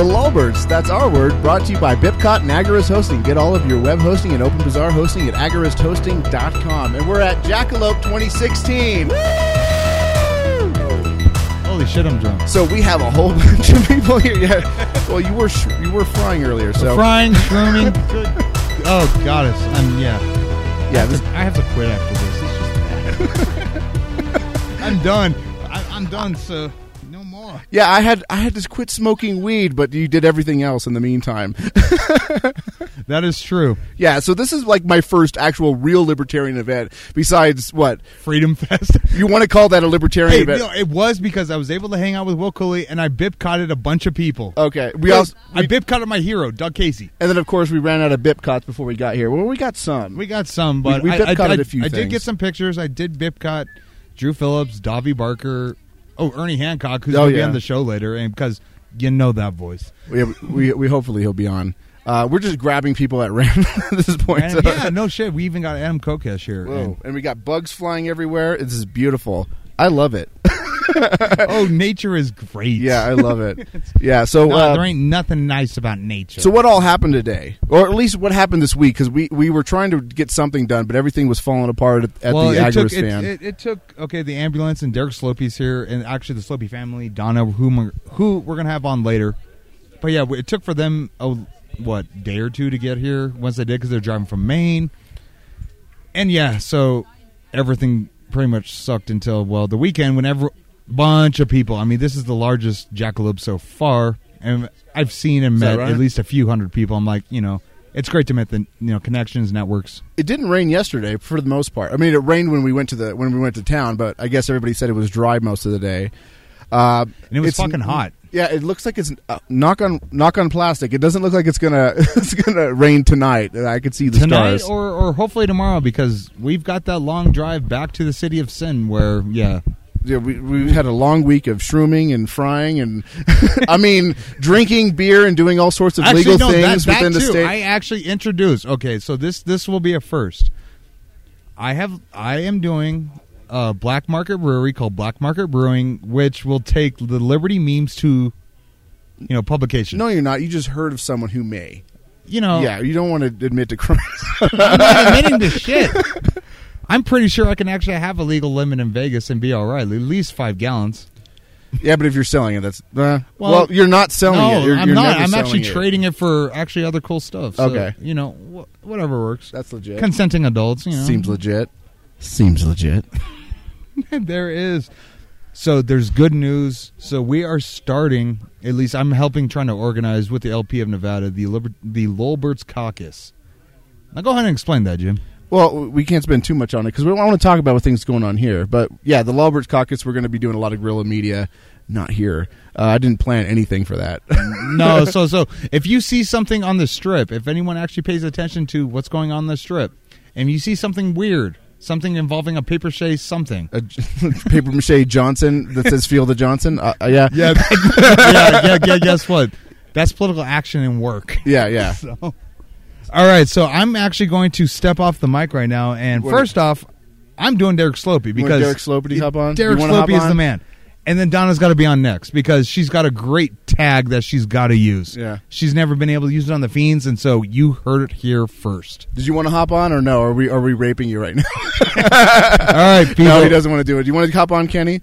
The Lulberts, that's our word, brought to you by Bipcot and Agorist Hosting. Get all of your web hosting and Open Bazaar hosting at agoristhosting.com. And we're at Jackalope 2016. Holy shit, I'm drunk. So we have a whole bunch of people here. Yeah. Well, you were sh- you were frying earlier, so Frying, shrooming. Good. Oh, goddess. I'm, yeah. yeah. This, I have to quit after this. It's just bad. I'm done. I, I'm done, so yeah, I had I had to quit smoking weed, but you did everything else in the meantime. That is true. yeah, so this is like my first actual real libertarian event. Besides, what Freedom Fest. you want to call that a libertarian hey, event? no, it was because I was able to hang out with Will Coley and I bipcotted a bunch of people. Okay, we also I bipcotted my hero, Doug Casey. and then of course we ran out of Bipcots before we got here. Well, we got some. We got some, but we I, I, bipcotted I- a few I did get some pictures. I did bipcot Drew Phillips, Davi Barker, oh Ernie Hancock, who's Oh, going to be yeah. on the show later, and because you know that voice. we, we we hopefully he'll be on. Uh, we're just grabbing people at random at this point. And yeah, no shit. We even got Adam Kokesh here. Whoa. And- And we got bugs flying everywhere. This is beautiful. I love it. oh, nature is great. yeah, I love it. Yeah. So No, uh, there ain't nothing nice about nature. So what all happened today, or at least what happened this week? Because we, we were trying to get something done, but everything was falling apart at, at well, the took, Agorist it, it, it took okay the ambulance and Derek Slopey's here, and actually the Slopey family, Donna, whom who we're gonna have on later. But yeah, it took for them a what day or two to get here. Once they did, because they're driving from Maine, and yeah, so everything pretty much sucked until well the weekend. Whenever bunch of people, I mean, this is the largest jackalope so far, and I've seen and met right? at least a few hundred people. I'm like, you know. It's great to meet the you know connections networks. it didn't rain yesterday for the most part. I mean, it rained when we went to the when we went to town, but I guess everybody said it was dry most of the day. Uh, And it was it's- fucking hot. Yeah, it looks like it's uh, knock on knock on plastic. It doesn't look like it's gonna it's gonna rain tonight. I could see the tonight stars. or, or hopefully tomorrow because we've got that long drive back to the city of sin where yeah yeah, we we had a long week of shrooming and frying and I mean drinking beer and doing all sorts of actually legal no things that within the too state. i actually introduced okay so this this will be a first i have i am doing a black market brewery called black market brewing which will take the liberty memes to you know publication no, you're not. You just heard of someone who may. you know Yeah, you don't want to admit to crimes. i'm not admitting to shit i'm pretty sure i can actually have a legal limit in vegas and be all right at least five gallons yeah, but if you're selling it, that's uh, well, Well, You're not selling no, it. You're, I'm you're not. I'm actually it. trading it for actually other cool stuff. So, Okay. you know, wh- whatever works. That's legit. Consenting adults, you know. Seems legit. Seems legit. there is. So there's good news. So we are starting. At least I'm helping, trying to organize with the LP of Nevada the Liber- the Lolberts Caucus. Now go ahead and explain that, Jim. Well, we can't spend too much on it because we don't want to talk about what things going on here. But yeah, the Lawbert Caucus, we're going to be doing a lot of guerrilla media. Not here. Uh, I didn't plan anything for that. No, so so if you see something on the strip, if anyone actually pays attention to what's going on, the strip, and you see something weird, something involving a paper chase, something, a paper mache Johnson that says "Feel the Johnson." Uh, uh, yeah, Yeah, yeah, yeah, yeah. Guess what? That's political action and work. yeah, yeah. So, all right. So I'm actually going to step off the mic right now, and first off, I'm doing Derek Slopey because Derek Slopey hop on? Derek You wanna hop Slopey is on? the man, and then Donna's got to be on next because she's got a great tag that she's got to use. Yeah. she's never been able to use it on the fiends, and so you heard it here first. Did you want to hop on or no? Are we are we raping you right now? All right, people. no, he doesn't want to do it. Do you want to hop on, Kenny?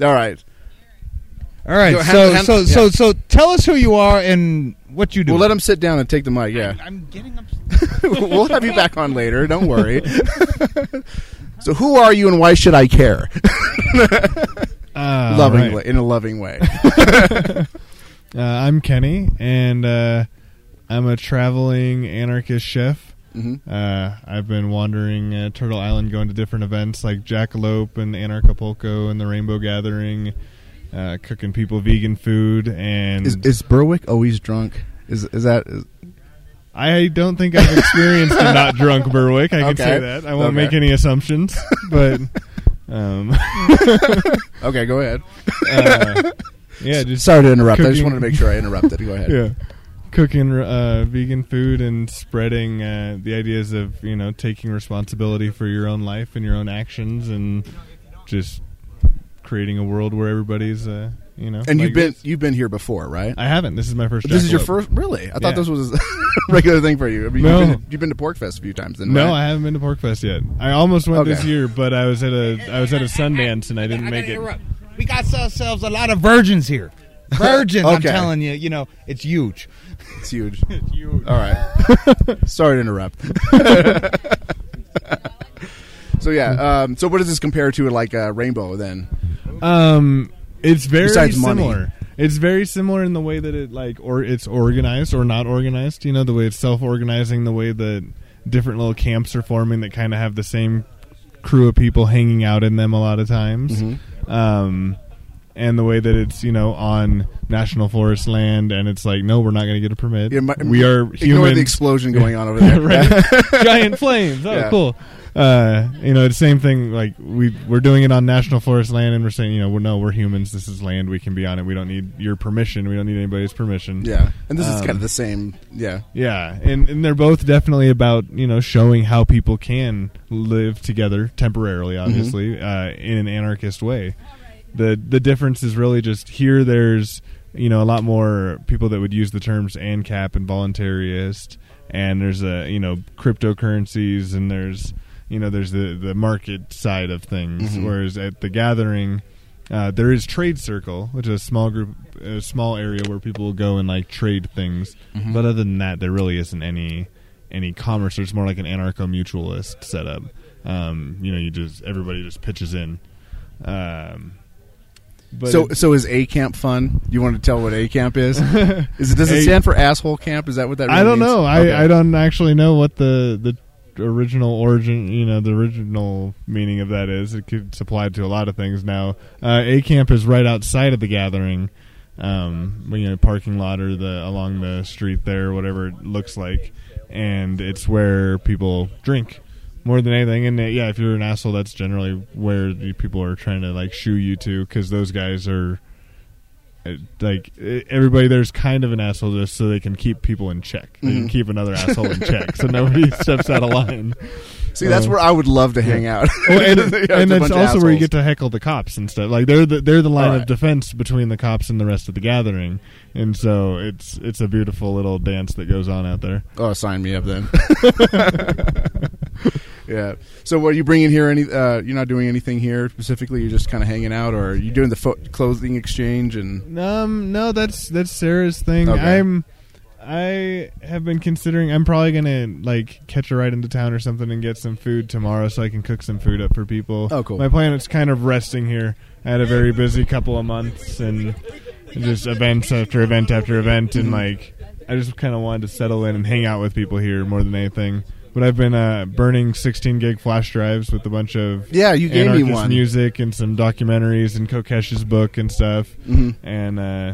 All right. All right. So, so, yeah. so, so, tell us who you are and what you do. We'll let him sit down and take the mic. Yeah, I'm getting up. we'll have you back on later. Don't worry. so, who are you and why should I care? Uh, loving right. in a loving way. Uh, I'm Kenny, and uh, I'm a traveling anarchist chef. Mhm. Uh, I've been wandering uh, Turtle Island, going to different events like Jackalope and Anarchapulco and the Rainbow Gathering, uh, cooking people vegan food. And Is, is Berwick always drunk? Is is that? Is, I don't think I've experienced a not drunk Berwick. I can Okay. say that. I won't Okay. make any assumptions, but um, okay, go ahead. uh, yeah, just Sorry to interrupt. I just wanted to make sure I interrupted. Go ahead. yeah cooking uh, vegan food and spreading uh, the ideas of you know taking responsibility for your own life and your own actions and just creating a world where everybody's uh, You know, And like you've been this. you've been here before, right? I haven't. This is my first. this is your first, really? I thought Yeah. this was a regular thing for you. I mean, No. you've, been, you've been to Porkfest a few times, then, No, right? I haven't been to Porkfest yet. I almost went this year, but I was at a I was at a Sundance and I didn't I make gotta it. interrupt. We got ourselves a lot of virgins here. Virgins, I'm telling you. You know, it's huge. It's huge. It's huge. All right. Sorry to interrupt. So yeah. Um, so what does this compare to like a rainbow then? Um, it's very Besides money. similar. It's very similar in the way that it like or it's organized or not organized. You know, the way it's self-organizing, the way that different little camps are forming that kind of have the same crew of people hanging out in them a lot of times. Mm-hmm. Um, and the way that it's you know on national forest land, and it's like, no, we're not going to get a permit. Yeah, my- we are Ignore human. the explosion going on over there. Giant flames. Oh, Yeah. cool. Uh, you know, the same thing. Like we we're doing it on national forest land, and we're saying, you know, we're, no, we're humans. This is land. We can be on it. We don't need your permission. We don't need anybody's permission. Yeah, and this is Um, kind of the same. Yeah, Yeah, and and they're both definitely about you know showing how people can live together temporarily, obviously, uh, in an anarchist way. the The difference is really just here. There's you know a lot more people that would use the terms ANCAP and voluntarist, and there's a you know cryptocurrencies, and there's you know there's the the market side of things. Mhm. Whereas at the gathering. Uh, there is Trade Circle, which is a small group, a small area where people will go and like trade things. Mhm. But other than that, there really isn't any any commerce. It's more like an anarcho mutualist setup. Um, you know, you just everybody just pitches in. Um, but so it- so is A camp fun? You want to tell what A camp is? Is it does it A- stand for asshole camp? Is that what that? Really I don't means? know. Okay. I, I don't actually know what the the original origin, you know, the original meaning of that is. It could apply to a lot of things now. Uh, A camp is right outside of the gathering, um, you know, parking lot or the along the street there, whatever it looks like, and it's where people drink more than anything. And uh, yeah, if you're an asshole, that's generally where the people are trying to like shoo you to because those guys are like everybody there's kind of an asshole just so they can keep people in check. They can Mhm. keep another asshole in check, so nobody steps out of line. See, that's where I would love to hang out. Oh, and Yeah, it's and a that's of also where you assholes. get to heckle the cops and stuff. Like they're the, they're the line Alright. of defense between the cops and the rest of the gathering, and so it's it's a beautiful little dance that goes on out there. Oh, sign me up then. Yeah. So, what are you bringing here? Any? Uh, you're not doing anything here specifically. You're just kind of hanging out, or are you doing the fo- clothing exchange? And Um, no, that's that's Sarah's thing. Okay. I'm, I have been considering. I'm probably gonna like catch a ride into town or something and get some food tomorrow, so I can cook some food up for people. Oh, cool. My plan is kind of resting here. I had a very busy couple of months and just events after event after event, and Mhm. like I just kind of wanted to settle in and hang out with people here more than anything. But I've been uh, burning 16 gig flash drives with a bunch of yeah, you gave me one. music and some documentaries and Kokesh's book and stuff, hmm and uh,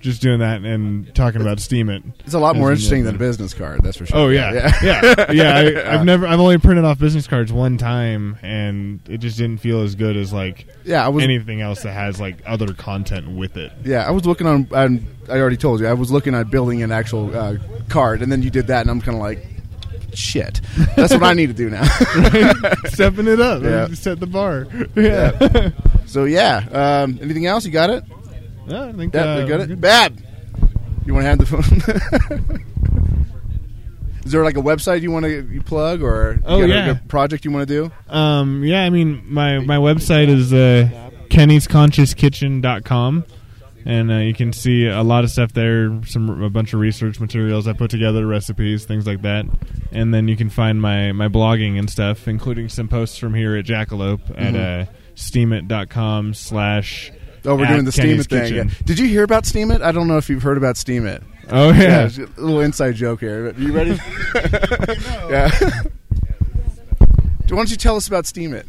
just doing that and talking about Steemit. It's a lot more interesting than a business card. That's for sure. Oh yeah, yeah, yeah, yeah. I, I've never, I've only printed off business cards one time, and it just didn't feel as good as like Yeah, I was. anything else that has like other content with it. Yeah, I was looking on. on I already told you. I was looking at building an actual uh, card, and then you did that, and I'm kind of like, shit. That's what I need to do now. Stepping it up, Yeah. set the bar. Yeah. Yeah, so yeah. Um, anything else? You got it? Yeah, I think Yeah, uh, got it. good. Bad. You want to have the phone? Is there like a website you want to plug, or Oh, got yeah. a project you want to do? Um, yeah, I mean, my, my website is uh, kennysconsciouskitchen.com. And uh, you can see a lot of stuff there, some a bunch of research materials I put together, recipes, things like that. And then you can find my, my blogging and stuff, including some posts from here at Jackalope at Mhm. uh, steemit.com slash. Oh, we're doing the Steemit thing. Kitchen. Yeah. Did you hear about Steemit? I don't know if you've heard about Steemit. Oh, yeah. it's a little inside joke here. But you ready? yeah. Why don't you tell us about Steemit?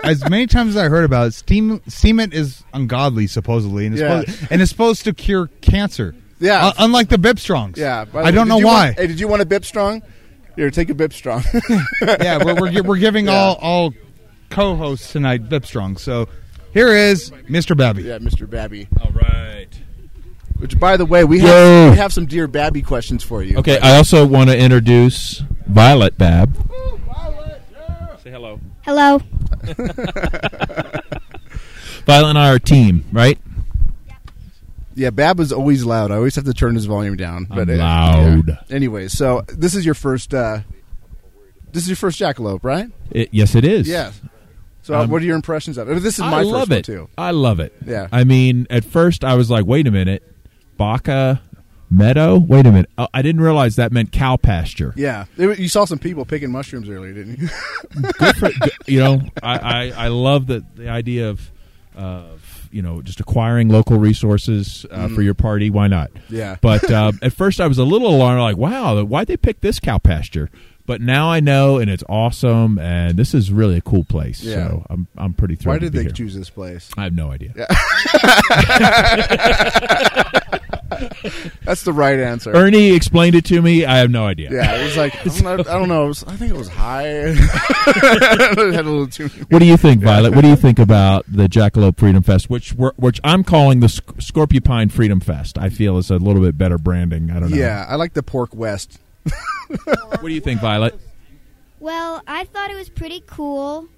As many times as I heard about it, steam cement is ungodly supposedly, and it's, Yeah. supposed, and it's supposed to cure cancer. Yeah. Uh, unlike the Bip Strongs. yeah. by the I way, don't know why. Want, hey, did you want a Bip Strong? Here, take a Bip Strong. yeah, we're we're, we're giving Yeah. all all co-hosts tonight Bip Strong. So here is Mr. Babby. yeah, Mr. Babby. All right. Which, by the way, we have, we have some Dear Babby questions for you. Okay, I also want to introduce Violet Babb. Say hello. Hello. Violet and I are a team, right? Yeah, Babb was always loud. I always have to turn his volume down. But I'm uh, loud. yeah. Anyways, so this is your first. uh This is your first jackalope, right? It, yes, it is. Yeah. So uh, Um, what are your impressions of it? This is my I first love one it too. I love it. Yeah. I mean, at first I was like, wait a minute, Baca Meadow. Wait a minute. Oh, I didn't realize that meant cow pasture. Yeah, you saw some people picking mushrooms earlier, didn't you? good for you know I, I, I love the the idea of of you know just acquiring local resources uh, for your party why not. Yeah. but um, at first I was a little alarmed like wow why'd they pick this cow pasture but now I know and it's awesome and this is really a cool place Yeah. so I'm I'm pretty thrilled Why did they here. choose this place? I have no idea That's the right answer. Ernie explained it to me I have no idea yeah, it was like I don't know. I, don't know was- I think it was high. it had a little too. What do you think, Violet? What do you think about the Jackalope Freedom Fest, which we're, which I'm calling the Sc- Scorpiopine Freedom Fest? I feel is a little bit better branding. I don't know. Yeah, I like the pork west. What do you think, Violet? Well, I thought it was pretty cool,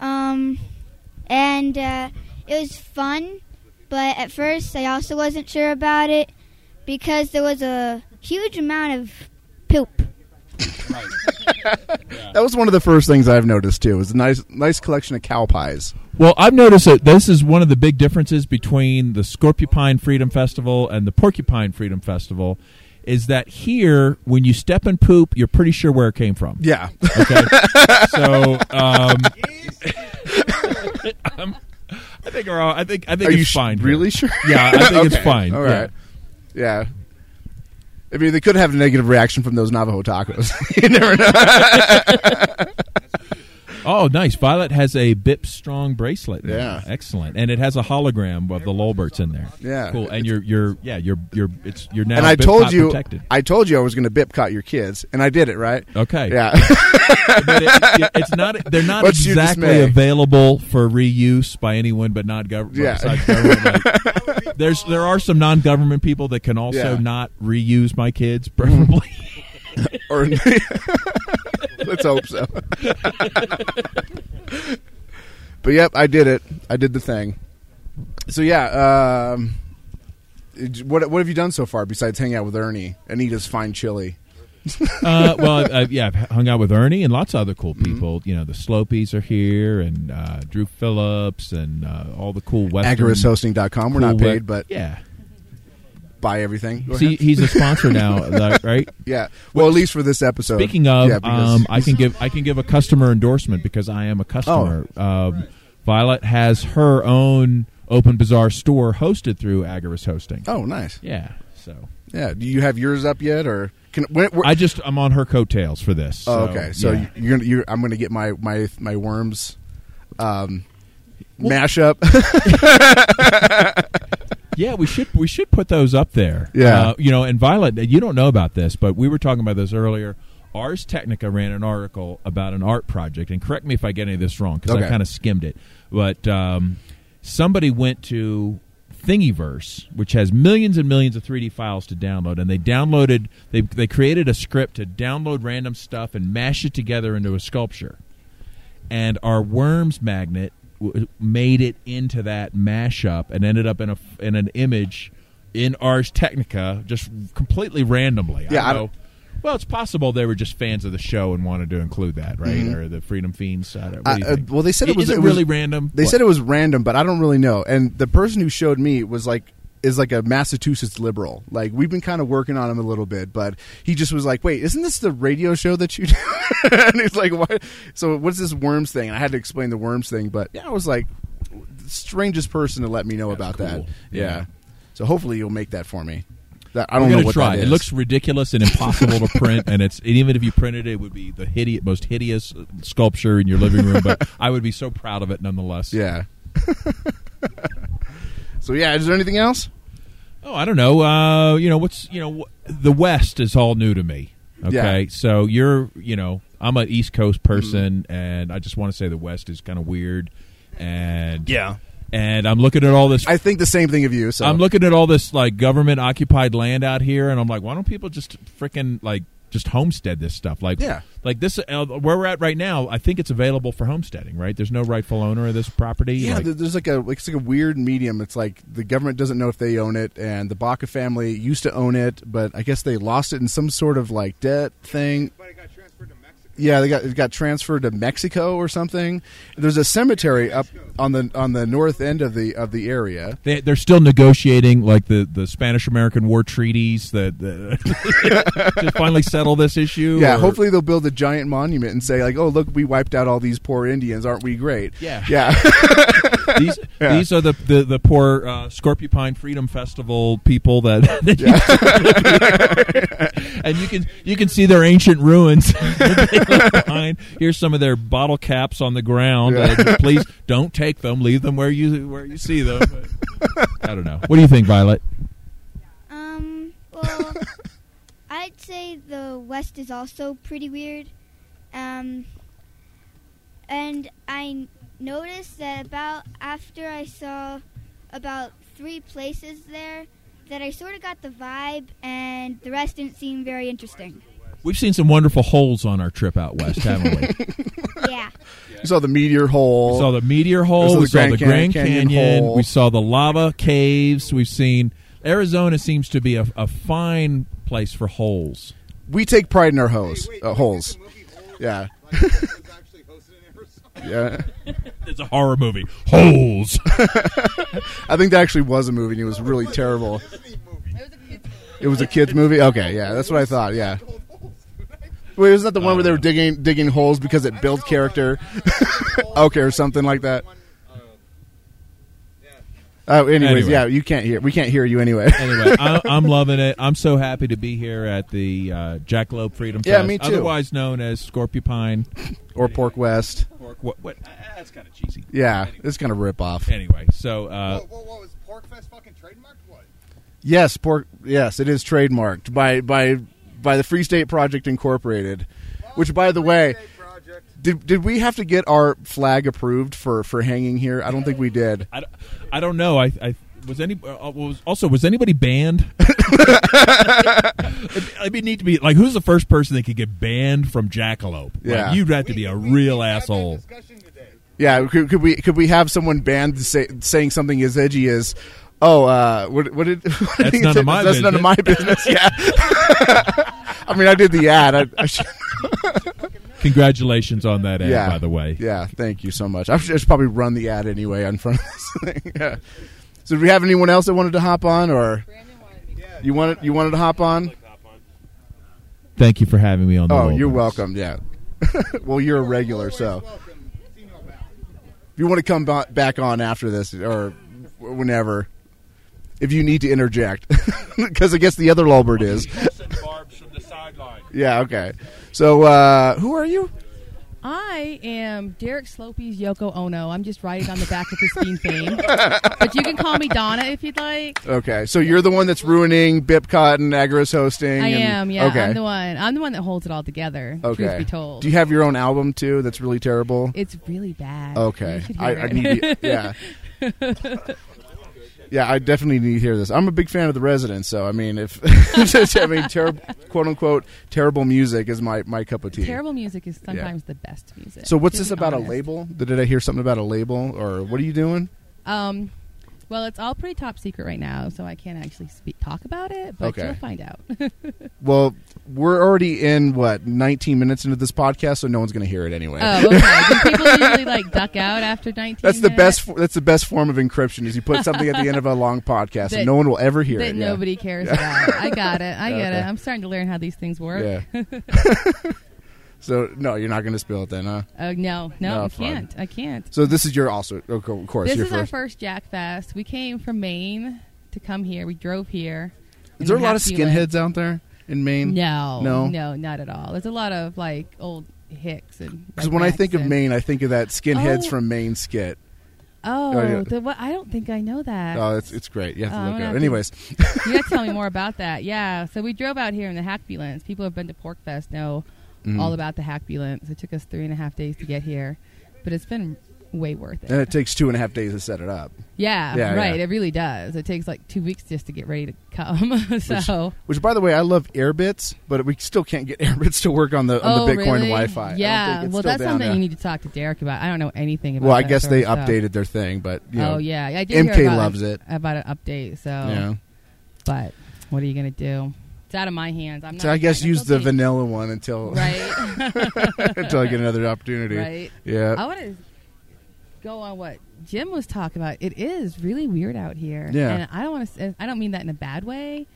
um, and uh, it was fun. But at first, I also wasn't sure about it because there was a huge amount of poop. That was one of the first things I've noticed too. It was a nice, nice collection of cow pies. Well, I've noticed that this is one of the big differences between the Scorpiopine Freedom Festival and the Porcupine Freedom Festival. Is that here, when you step and poop, you're pretty sure where it came from. Yeah, Okay, so um, I'm- I think we're all, I think I think are it's you sh- fine. here. Really sure? Yeah, I think it's Okay, fine. All yeah. right. Yeah. I mean, they could have a negative reaction from those Navajo tacos. you never know. Oh, nice. Violet has a BIP Strong bracelet. now. Yeah. excellent, and it has a hologram of the Lolberts in there. Yeah. cool. And you're you're yeah you're you're it's you're now and I told you, protected. I told you I was going to bip caught your kids, and I did it right. Okay. Yeah. but it, it- it's not. They're not What's exactly available for reuse by anyone, but not government. Yeah. government. Like, there's there are some non-government people that can also Yeah. not reuse my kids, preferably. or let's hope so. but yep, I did it. I did the thing. So yeah, um, what what have you done so far besides hang out with Ernie and eat his fine chili? uh, well, uh, yeah, I've hung out with Ernie and lots of other cool Mm-hmm. people. You know, the Slopies are here, and uh, Drew Phillips, and uh, all the cool Western. AgoristHosting.com. We're not cool we- paid, but yeah. Buy everything. Go See, ahead. he's a sponsor now, right? yeah. Well, at least for this episode. Speaking of, yeah, because- um, I can give I can give a customer endorsement because I am a customer. Oh. Um, Violet has her own Open Bazaar store hosted through Agorist Hosting. oh, nice. Yeah, so Yeah. Do you have yours up yet, or can when, I just I'm on her coattails for this. Oh, so, okay. So yeah. you're gonna, you're, I'm going to get my my my worms um, mashup. Yeah, we should we should put those up there. Yeah. uh, you know, and Violet, you don't know about this, but we were talking about this earlier. Ars Technica ran an article about an art project, and correct me if I get any of this wrong because Okay. I kind of skimmed it. But um, somebody went to Thingiverse, which has millions and millions of 3D files to download, and they downloaded they they created a script to download random stuff and mash it together into a sculpture and our worms magnet w- made it into that mashup and ended up in a in an image in Ars Technica just completely randomly. Yeah, I I. Well, it's possible they were just fans of the show and wanted to include that, right? Mhm. Or the Freedom Fiends. What I- uh, well, they said it was- Is it, it was- really random? They said it was random, but I don't really know. And the person who showed me was like is like a Massachusetts liberal. Like we've been kind of working on him a little bit, but he just was like, "Wait, isn't this the radio show that you?" do? and he's like, "What?" So what's this worms thing? And I had to explain the worms thing, but yeah, I was like, strangest person to let me know That's about that. Yeah. Yeah. So hopefully you'll make that for me. That I I'm don't know what try. It looks ridiculous and impossible to print, and it's and even if you printed it, it would be the hideous, most hideous uh, sculpture in your living room. But I would be so proud of it nonetheless. yeah. so yeah, is there anything else? Oh, I don't know. Uh, you know what's you know the West is all new to me. Okay, Yeah. so you're you know I'm an East Coast person, Mm-hmm. and I just want to say the West is kind of weird, and Yeah. and I'm looking at all this. I think the same thing of you. So I'm looking at all this like government occupied land out here, and I'm like, why don't people just freaking like just homestead this stuff. Like Yeah. like this uh, where we're at right now. I think it's available for homesteading. Right? There's no rightful owner of this property. Yeah, Like- there's like a like, it's like a weird medium. It's like the government doesn't know if they own it, and the Baca family used to own it, but I guess they lost it in some sort of like debt thing. But it got transferred to Mexico. Yeah, they got it got transferred to Mexico or something. There's a cemetery up on the on the north end of the of the area. They, they're still negotiating like the, the Spanish American War treaties that to finally settle this issue. Yeah, or- hopefully they'll build a giant monument and say like, "Oh, look, we wiped out all these poor Indians. Aren't we great?" Yeah. yeah, these Yeah. these are the the, the poor uh, Scorpiopine Freedom Festival people that, and you can you can see their ancient ruins that they left behind. Here's some of their bottle caps on the ground. Yeah. Uh, please don't take them. Leave them where you where you see them. I don't know. What do you think, Violet? Um, well, I'd say the West is also pretty weird. Um, and I noticed that about after I saw about three places there, that I sort of got the vibe, and the rest didn't seem very interesting. We've seen some wonderful holes on our trip out west, haven't we? yeah. you saw the meteor hole. We saw the meteor We hole. saw the We saw Grand the Grand Canyon Canyon. hole. We saw the lava caves. We've seen Arizona seems to be a, a fine place for holes. we take pride in our holes. Uh, holes. Yeah, yeah. It's a horror movie. Holes. I think that actually was a movie. and It was really terrible. It was a kids movie. Okay, yeah, that's what I thought. Yeah. Wait, was that the one where they were digging digging holes because it built character? okay, or something like that. Oh, anyways, Anyway. yeah, you can't hear. We can't hear you anyway. anyway, I, I'm loving it. I'm so happy to be here at the uh, Jackalope Freedom Yeah, Fest, me too. otherwise known as Scorpiopine. or Pork West. Pork. what? what ah, that's kind of cheesy. Yeah, it's gonna rip off. Anyway, so uh, what, what was Porkfest fucking trademarked? What? Yes, pork. Yes, it is trademarked by by by the Free State Project Incorporated. Which, by the way, did did we have to get our flag approved for for hanging here? I don't think we did. I, don't- I don't know. I, I was any uh, was also was anybody banned? It'd be neat to be like who's the first person that could get banned from Jackalope? Like, Yeah. you'd have to be a real asshole. Yeah, could, could we could we have someone banned say, saying something as edgy as, "Oh, uh, what what did what did That's he none of my That's none of my business." Yeah. I mean, I did the ad. I, I should, Congratulations on that ad, yeah. by the way. Yeah, thank you so much. I should, probably run the ad anyway in front of this thing. Yeah. So, do we have anyone else that wanted to hop on, or you wanted you wanted to hop on? Thank you for having me on. the Oh, you're welcome. Yeah. well, you're a regular, so if you want to come back on after this or whenever, if you need to interject, because I guess the other Lulbert is. yeah. Okay. So, uh, who are you? I am Derek Slopey's Yoko Ono. I'm just riding on the back of his Fiend fame. but you can call me Donna if you'd like. Okay. So you're the one that's ruining Bipcot and Agorist hosting. I and- am, yeah. Okay. I'm the one. I'm the one that holds it all together. okay. Truth be told. Do you have your own album too? That's really terrible. it's really bad. Okay, I, I need. To, yeah, yeah, I definitely need to hear this. I'm a big fan of the Residents, so I mean, if I mean, terrible, quote unquote, terrible music is my my cup of tea. Terrible music is sometimes the best music. So, what's this about honest. a label? Did I hear something about a label, or what are you doing? Um, well, it's all pretty top secret right now, so I can't actually speak talk about it. But Okay. you'll find out. Well, we're already in what 19 minutes into this podcast, so no one's going to hear it anyway. oh, okay. Do people usually like duck out after 19? that's the minutes? best. That's the best form of encryption. Is you put something at the end of a long podcast, That- and no one will ever hear that it. yeah. nobody cares about. I got it. I get Okay. it. I'm starting to learn how these things work. Yeah. so no, you're not going to spill it then, huh? Uh, no, no, No, I can't. I can't. So this is your also, of course, This your is our first. first Jack Fest. We came from Maine to come here. We drove here. Is there a lot of skinheads out there in Maine? No, No? no, not at all. There's a lot of like old hicks and. Because when I think of Maine, I think of that skinheads Oh. from Maine skit. oh, Oh, yeah. the, what? I don't think I know that. Oh, it's it's great. You have to Oh, look it up. Anyways, you got to tell me more about that. Yeah, so we drove out here in the Hackbulance. People who have been to Pork Fest know Mhm. all about the Hackbulance. It took us three and a half days to get here, but it's been way worth it. And it takes two and a half days to set it up. yeah, Yeah, right. yeah. It really does. It takes like two weeks just to get ready to come. so, Which, by the way, I love Airbitz, but we still can't get Airbitz to work on the on oh, the Bitcoin really? Wi-Fi. I don't Yeah, think it's well, that's something there. you need to talk to Derek about. I don't know anything about. Well, I guess sort they stuff. updated their thing, but you know, oh yeah, I did. MK about loves it. about an update. So, Yeah. but what are you gonna do? It's out of my hands. I'm not. So I guess use the vanilla one until Right. until I get another opportunity. right. Yeah. I want to go on what Jim was talking about. It is really weird out here. Yeah. And I don't want to. I don't mean that in a bad way,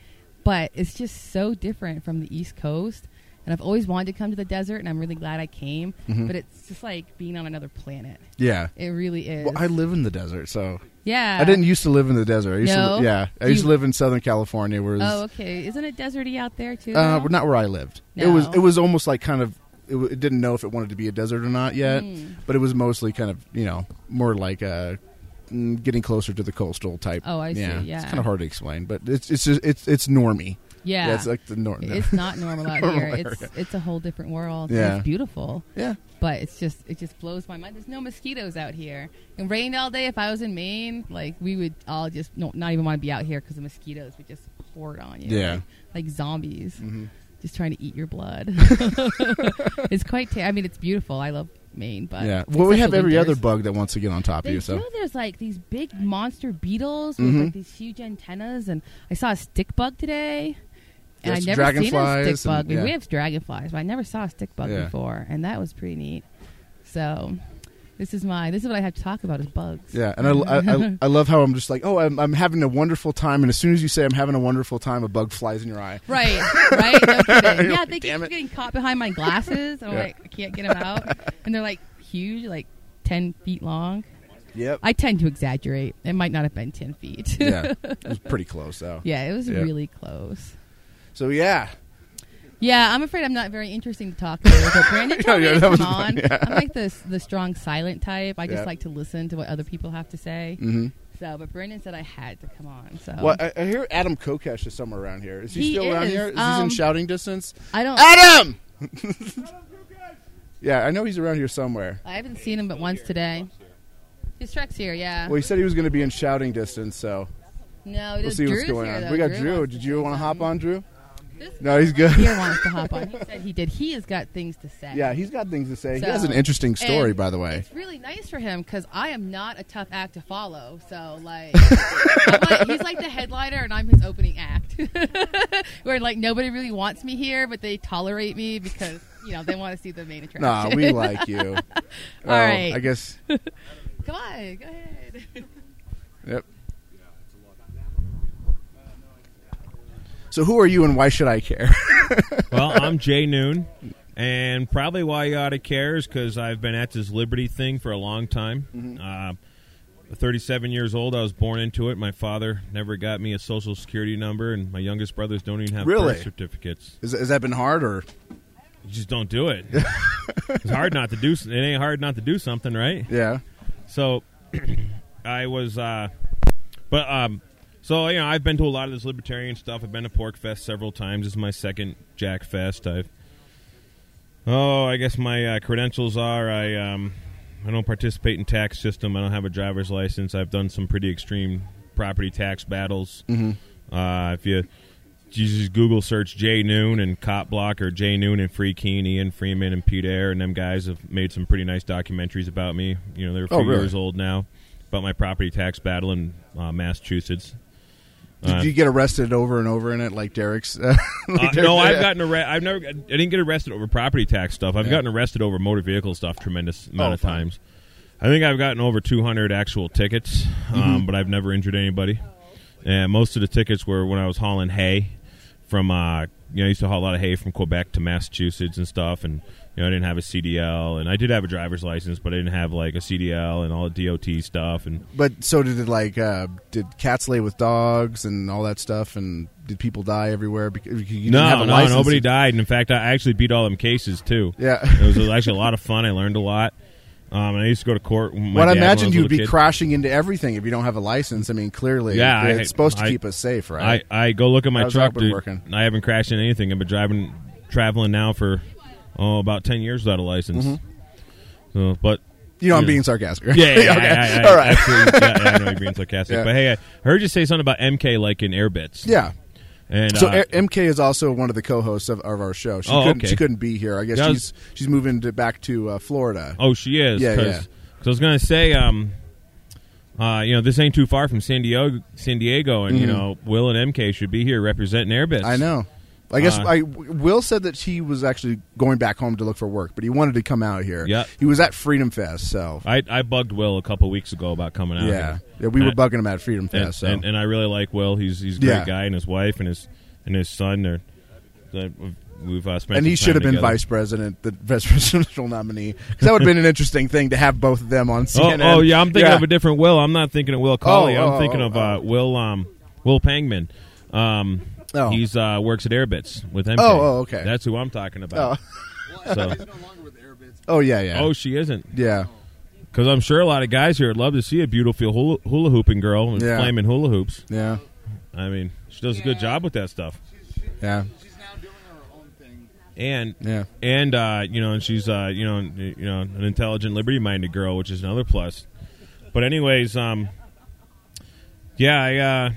but it's just so different from the East Coast. And I've always wanted to come to the desert, and I'm really glad I came. Mhm. But it's just like being on another planet. Yeah. It really is. Well, I live in the desert, so yeah. I didn't used to live in the desert. I used No? to, yeah, I Do used to live in Southern California, whereas Oh, okay. Isn't it deserty out there too? uh, not where I lived. It was it was almost like kind of it, it didn't know if it wanted to be a desert or not yet, Mm. but it was mostly kind of you know more like uh, mm, getting closer to the coastal type. Oh, I see, Yeah, yeah. it's kind of hard to explain, but it's it's just, it's it's normy. Yeah. it's like the norm. it's not normal out Normal here. It's area. it's a whole different world. Yeah. It's beautiful. yeah. but it's just it just blows my mind. There's no mosquitoes out here. It rained all day. If I was in Maine, like we would all just no, not even want to be out here because the mosquitoes would just horde on you. Yeah. like, like zombies, hmm just trying to eat your blood. it's quite. Ta- I mean, it's beautiful. I love Maine, but yeah. Well, we have every other bug that wants to get on top of you. So do. There's like these big monster beetles with Mhm. like these huge antennas, and I saw a stick bug today. And Yes, I never seen a stick bug. and- yeah. We have dragonflies, but I never saw a stick bug Yeah. before, and that was pretty neat. So, this is my this is what I have to talk about is bugs. Yeah, and I, I, I, I love how I'm just like, oh, I'm, I'm having a wonderful time, and as soon as you say I'm having a wonderful time, a bug flies in your eye. Right, right. No kidding. Yeah, they keep it." getting caught behind my glasses. I'm Yeah. like, I can't get them out, and they're like huge, like ten feet long. Yep. I tend to exaggerate. It might not have been ten feet. yeah, it was pretty close though. Yeah, it was Yeah. really close. So yeah, Yeah, I'm afraid I'm not very interesting to talk to. But Brandon told Yeah, me that to was come fun, on. yeah. I'm like the the strong silent type. I just Yeah. like to listen to what other people have to say. hmm So, but Brandon said I had to come on. So Well, I, I hear Adam Kokesh is somewhere around here. Is he, He still around is, here? Is he um, in shouting distance? I don't. Adam. yeah, I know he's around here somewhere. I haven't seen him but once today. His truck's here. Yeah. Well, he said he was going to be in shouting distance, so no, we'll there's see what's going here, on. though. We got Drew Drew. Did you want to hop on, Drew? This No, he's good. He wants to hop on. He said he did. He has got things to say. yeah, he's got things to say. So- he has an interesting story, by the way. It's really nice for him because I am not a tough act to follow. So like, like, he's like the headliner and I'm his opening act. Where like nobody really wants me here, but they tolerate me because you know they want to see the main attraction. Nah, we like you. All right. I guess. Come on, go ahead. So who are you and why should I care? Well, I'm Jay Noone, and probably why you ought to care is because I've been at this Liberty thing for a long time. Mm-hmm. Uh, 37 years old, I was born into it. My father never got me a social security number, and my youngest brothers don't even have Really? birth certificates. Is, has that been hard or? You just don't do it. it's hard not to do. It ain't hard not to do something, right? Yeah. So I was, uh, but um, so you know, I've been to a lot of this libertarian stuff. I've been to Pork Fest several times. This is my second Jack Fest. I've, oh, I guess my uh, credentials are I um, I don't participate in tax system. I don't have a driver's license. I've done some pretty extreme property tax battles. Mm-hmm. Uh, if you just Google search Jay Noone and Cop Block or Jay Noone and Free Keene, Ian Freeman and Pete Eyre, and them guys have made some pretty nice documentaries about me. You know, they're a few Oh, really? years old now about my property tax battle in uh, Massachusetts. Did Uh, you get arrested over and over in it like Derek's? Uh, uh, like no, I've gotten arrested. I've never. I didn't get arrested over property tax stuff. I've Yeah. gotten arrested over motor vehicle stuff tremendous amount Oh, of fine. times. I think I've gotten over 200 actual tickets, Mm-hmm. um, but I've never injured anybody. And most of the tickets were when I was hauling hay from. Uh, you know, I used to haul a lot of hay from Quebec to Massachusetts and stuff, and you know, I didn't have a CDL, and I did have a driver's license, but I didn't have like a CDL and all the DOT stuff, and But so did it like uh, did cats lay with dogs and all that stuff, and did people die everywhere because you didn't no, have a no, license? nobody died. And in fact, I actually beat all them cases too. Yeah. It was actually a lot of fun. I learned a lot. Um, and I used to go to court. Well, I dad when imagine you'd be kid. crashing into everything if you don't have a license. I mean, clearly, Yeah, it's I- supposed to I- keep us safe, right? I, I go look at my How's truck, dude. working? I haven't crashed into anything. I've been driving, traveling now for oh about ten years without a license. Mm-hmm. So, but You know, I'm Yeah. being sarcastic. right? Yeah, yeah, okay. I, I, I, All right. yeah, yeah, I know you're being sarcastic, Yeah. but hey, I heard you say something about MK like in Airbitz. Yeah. and So uh, MK is also one of the co-hosts of, of our show. She Oh, couldn't okay. she couldn't be here. I guess Yeah, she's she's moving to, back to uh, Florida. oh, she is. Yeah, cause, yeah. 'cause I was gonna say, um, uh, you know, this ain't too far from San Diego, San Diego, and you Mhm. know, Will and MK should be here representing Airbitz. I know. I guess Uh, I Will said that he was actually going back home to look for work, but he wanted to come out here. Yeah. he was at Freedom Fest, so I, I bugged Will a couple weeks ago about coming out. yeah, here. yeah, we were And- bugging him at Freedom and, Fest. so and, and I really like Will. He's he's a great Yeah. guy, and his wife and his and his son. They're, they're- we've uh, spent and he should have been together. vice president, the vice presidential nominee, because that would have been an interesting thing to have both of them on Oh, CNN. oh yeah, I'm thinking of a different Will. I'm not thinking of Will Coley. Oh, I'm oh, thinking oh, of oh. uh, Will um, Will Pangman. Um, Oh. He's uh, works at Airbitz with MK. Oh, oh, okay. That's who I'm talking about. Oh. So, Oh yeah, yeah, oh, she isn't. yeah. Because I'm sure a lot of guys here would love to see a beautiful hula, hula hooping girl and Yeah. flaming hula hoops. Yeah, I mean, she does a good job with that stuff. yeah, She's now doing her own thing. And yeah. and uh, you know, and she's uh, you know, you know, an intelligent, liberty-minded girl, which is another plus. But anyways, um, yeah, I uh,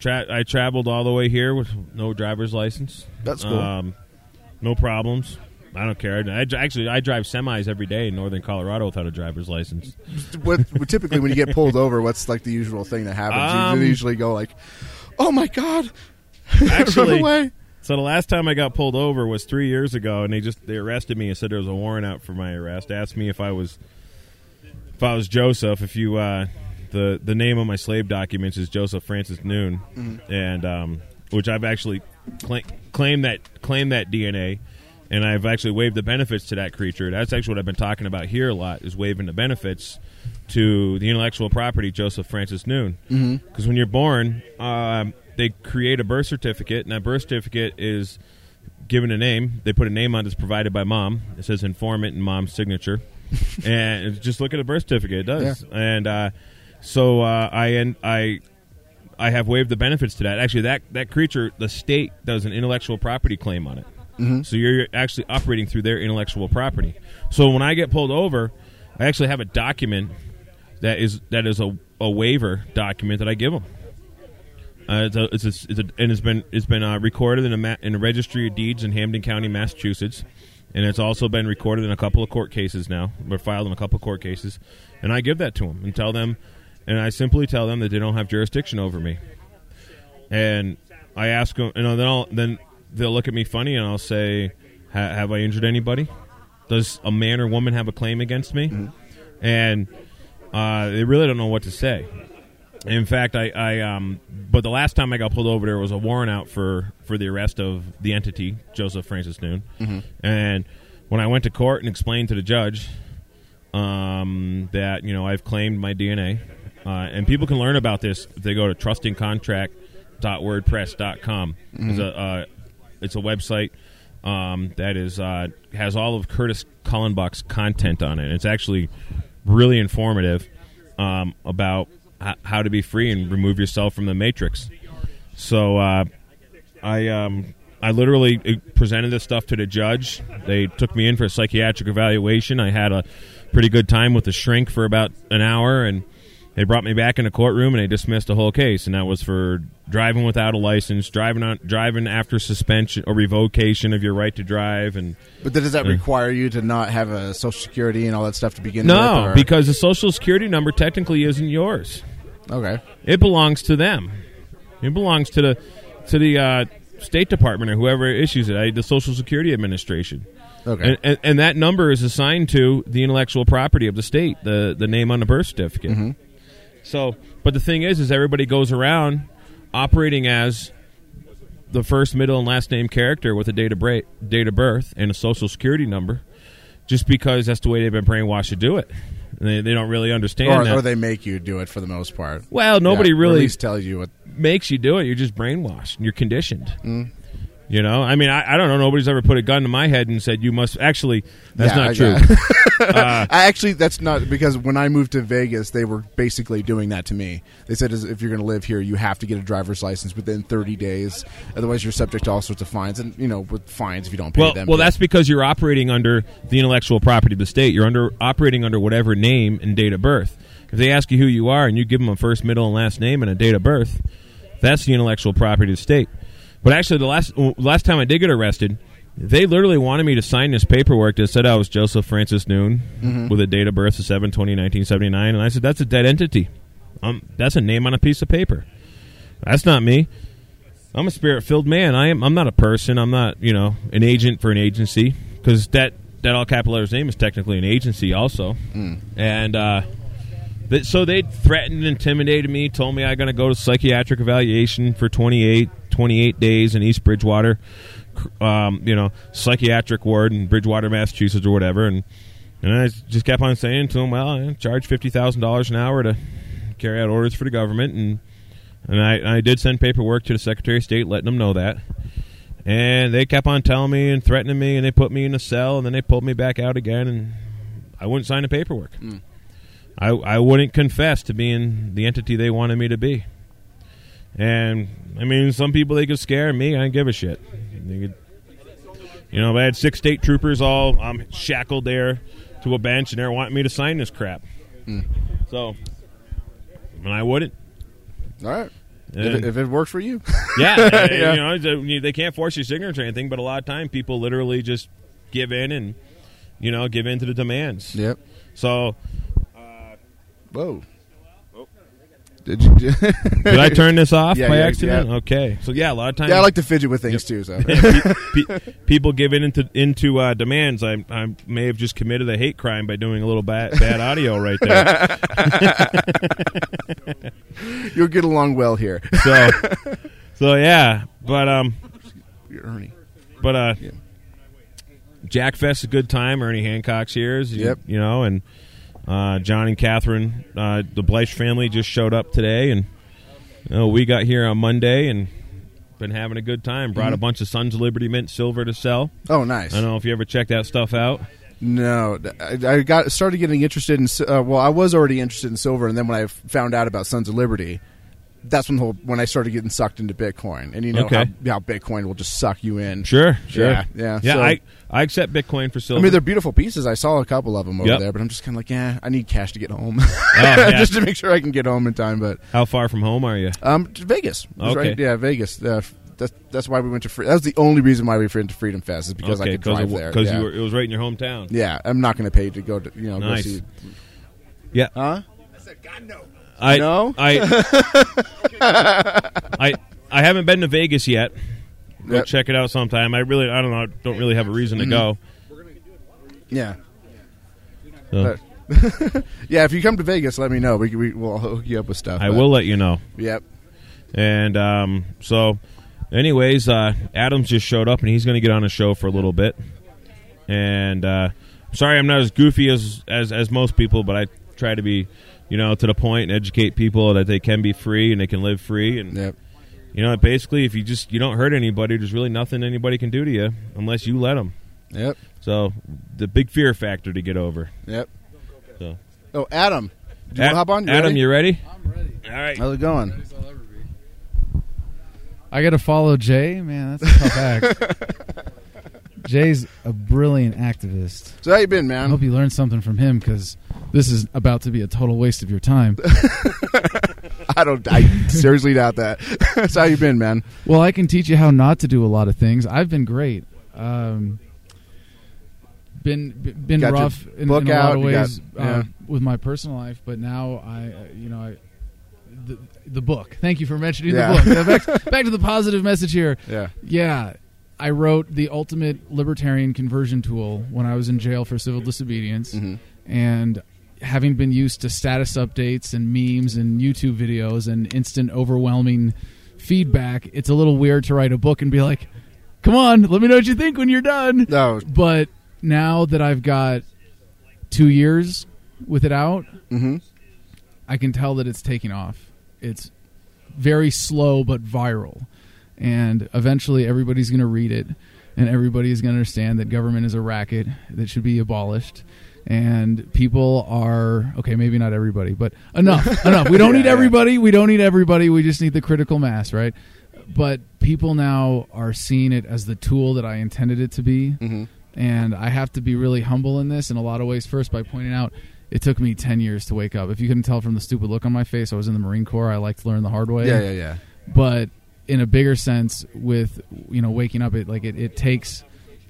tra- I traveled all the way here with no driver's license. That's cool. Um, no problems. I don't care. I, actually I drive semis every day in northern Colorado without a driver's license. what typically when you get pulled over, what's like the usual thing that happens? Um, you usually go like, "Oh my god, Actually, away!" So the last time I got pulled over was three years ago, and they just they arrested me and said there was a warrant out for my arrest. Asked me if I was if I was Joseph. If you uh, the the name of my slave documents is Joseph Francis Noone, and um, which I've actually cla- claimed that claimed that DNA, and I've actually waived the benefits to that creature. That's actually what I've been talking about here a lot is waiving the benefits to the intellectual property Joseph Francis Noone. Because when you're born, um, they create a birth certificate, and that birth certificate is given a name. They put a name on it that's provided by mom. It says informant and mom's signature. and just look at a birth certificate. It does. And uh, so uh, I en- I I have waived the benefits to that. Actually, that that creature, the state does an intellectual property claim on it. So you're actually operating through their intellectual property. So when I get pulled over, I actually have a document that is that is a, a waiver document that I give them. Uh, it's a, it's a, it's a, and it's been it's been uh, recorded in a ma- in a registry of deeds in Hampden County, Massachusetts, and it's also been recorded in a couple of court cases now. We're filed in a couple of court cases, and I give that to them and tell them, and I simply tell them that they don't have jurisdiction over me. And I ask them, and then I'll, then they'll look at me funny, and I'll say, "Ha- "Have I injured anybody? Does a man or woman have a claim against me?" And uh, they really don't know what to say. In fact, I, I um, but the last time I got pulled over, there was a warrant out for for the arrest of the entity Joseph Francis Noone, and when I went to court and explained to the judge um, that you know I've claimed my DNA, uh, and people can learn about this if they go to trustingcontract.wordpress.com. It's a uh, it's a website um, that is uh, has all of Curtis Cullenbach's content on it. It's actually really informative um, about h- how to be free and remove yourself from the matrix. So uh, I um, I literally uh, presented this stuff to the judge. They took me in for a psychiatric evaluation. I had a pretty good time with the shrink for about an hour, and they brought me back in the courtroom and they dismissed the whole case. And that was for driving without a license, driving on, driving after suspension or revocation of your right to drive, and But does that Yeah. require you to not have a social security and all that stuff to begin with? no, because the social security number technically isn't yours. okay, It belongs to them. It belongs to the to the uh, State Department or whoever issues it, uh, the Social Security Administration. okay, And, and, and that number is assigned to the intellectual property of the state, the the name on the birth certificate. Mm-hmm. So, but the thing is, is everybody goes around operating as the first, middle, and last name character with a date of, bra- date of birth and a social security number, just because that's the way they've been brainwashed to do it. And they, they don't really understand or, that. or they make you do it for the most part. well, nobody Yeah, or really least tells you what. makes you do it. You're just brainwashed. and You're conditioned. Mm. You know, I mean, I, I don't know. Nobody's ever put a gun to my head and said you must. Actually, that's Yeah, not true. I uh, actually, that's not because when I moved to Vegas, they were basically doing that to me. They said, as- if you're going to live here, you have to get a driver's license within 30 days. Otherwise, you're subject to all sorts of fines, and you know, with fines if you don't pay well, them. well, that's because you're operating under the intellectual property of the state. You're under operating under whatever name and date of birth. If they ask you who you are and you give them a first, middle, and last name and a date of birth, that's the intellectual property of the state. But actually, the last last time I did get arrested, they literally wanted me to sign this paperwork that said I was Joseph Francis Noone with a date of birth of 7 1979 and I said that's a dead entity. Um, that's a name on a piece of paper. That's not me. I'm a spirit filled man. I am. I'm not a person. I'm not. You know, an agent for an agency because that that all capital letters name is technically an agency also. And uh, so they threatened intimidated me. Told me I got to go to psychiatric evaluation for 28, 28 days in East Bridgewater. Um, you know, psychiatric ward in Bridgewater, Massachusetts, or whatever. And and I just kept on saying to them, "Well, I charge fifty thousand dollars an hour to carry out orders for the government and." And I, I did send paperwork to the Secretary of State letting them know that. And they kept on telling me and threatening me, and they put me in a cell, and then they pulled me back out again, and I wouldn't sign the paperwork. I, I wouldn't confess to being the entity they wanted me to be. And, I mean, some people, they could scare me. I didn't give a shit. Could, you know, if I had six state troopers all um, shackled there to a bench, and they're wanting me to sign this crap. So, and I wouldn't. all right. If it, if it works for you, yeah, Yeah. you know, they can't force your signature or anything, but a lot of time people literally just give in and you know give in to the demands. yep. So Whoa. Did you? Did I turn this off Yeah, by yeah, accident? yeah. Okay, so yeah, a lot of times yeah, I like to fidget with things too. So pe- pe- people give in into into uh, demands. I I may have just committed a hate crime by doing a little bad bad audio right there. you'll get along well here, So so yeah, but um. Ernie. But uh, Yeah. Jack Fest is a good time. Ernie Hancock's here, is, you, Yep. you know, and uh, John and Catherine, uh, the Bleish family just showed up today, and you know, we got here on Monday and been having a good time. Brought a Mm-hmm. bunch of Sons of Liberty mint silver to sell. Oh, nice. I don't know if you ever checked that stuff out. No, I, I got started getting interested in. Uh, well, I was already interested in silver, and then when I found out about Sons of Liberty, that's when the whole, when I started getting sucked into Bitcoin, and you know Okay. how, how Bitcoin will just suck you in. Sure, sure, Yeah, yeah, yeah. so- I I accept Bitcoin for silver. I mean, they're beautiful pieces. I saw a couple of them over Yep. there, but I'm just kind of like, yeah, I need cash to get home, Oh, yeah. just to make sure I can get home in time. But How far from home are you? um, Vegas, Okay. right? Yeah, Vegas. Uh, that's that's why we went to. Free- that was the only reason why we went to Freedom Fest is because I could drive there. because yeah. it was right in your hometown. yeah, I'm not going to pay to go to you know Nice. go see. Yeah, Huh? I said God No? I I I I haven't been to Vegas yet. Go Yep. check it out sometime. I really I don't know. Don't really have a reason to go. Yeah. So yeah, if you come to Vegas, let me know. We, we will hook you up with stuff. I but- will let you know. Yep. And um, so, anyways, uh, Adams just showed up and he's going to get on a show for a little bit. And uh, sorry, I'm not as goofy as, as as most people, but I try to be, you know, to the point and educate people that they can be free and they can live free. And Yep. you know, basically, if you just you don't hurt anybody, there's really nothing anybody can do to you unless you let them. Yep. So the big fear factor to get over. Yep. So Oh, Adam. Do you Ad- want to hop on? You Adam, ready? you ready? I'm ready. All right. How's it going? I got to follow Jay. Man, that's a tough act. Jay's a brilliant activist. So how you been, man? I hope you learned something from him because this is about to be a total waste of your time. I don't. I seriously doubt that. so how you been, man? well, I can teach you how not to do a lot of things. I've been great. Um, been been Got rough in, in a lot out, of ways got- uh, with my personal life, but now I, uh, you know, I. The, the book. Thank you for mentioning Yeah. the book. Back, back to the positive message here. Yeah. Yeah, I wrote the ultimate libertarian conversion tool when I was in jail for civil disobedience, Mhm. and having been used to status updates and memes and YouTube videos and instant overwhelming feedback, it's a little weird to write a book and be like, "Come on, let me know what you think when you're done." No. But now that I've got two years with it out, Mm-hmm. I can tell that it's taking off. It's very slow but viral. And eventually everybody's going to read it, and everybody is going to understand that government is a racket that should be abolished. And people are okay, maybe not everybody, but enough, enough. We don't Yeah, need everybody. We don't need everybody. We just need the critical mass, right? But people now are seeing it as the tool that I intended it to be Mhm. and I have to be really humble in this in a lot of ways. First, by pointing out it took me ten years to wake up. If you couldn't tell from the stupid look on my face, I was in the Marine Corps. I like to learn the hard way. Yeah, yeah, yeah. But in a bigger sense, with you know waking up, it like it, it takes.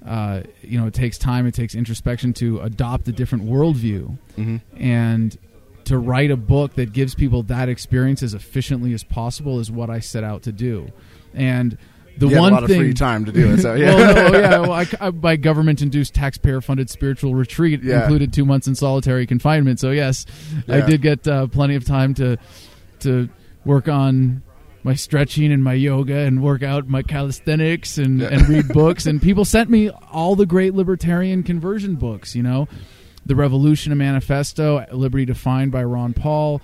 Uh, you know, it takes time. It takes introspection to adopt a different worldview, Mhm. and to write a book that gives people that experience as efficiently as possible is what I set out to do. And the You had one a lot thing of free time to do it. So yeah, well, no, yeah. Well, I, I, my government-induced, taxpayer-funded spiritual retreat Yeah. included two months in solitary confinement. So yes, I did get uh, plenty of time to to work on my stretching and my yoga and work out my calisthenics and, Yeah. and read books. And people sent me all the great libertarian conversion books. You know, the Revolution, a Manifesto, Liberty Defined by Ron Paul.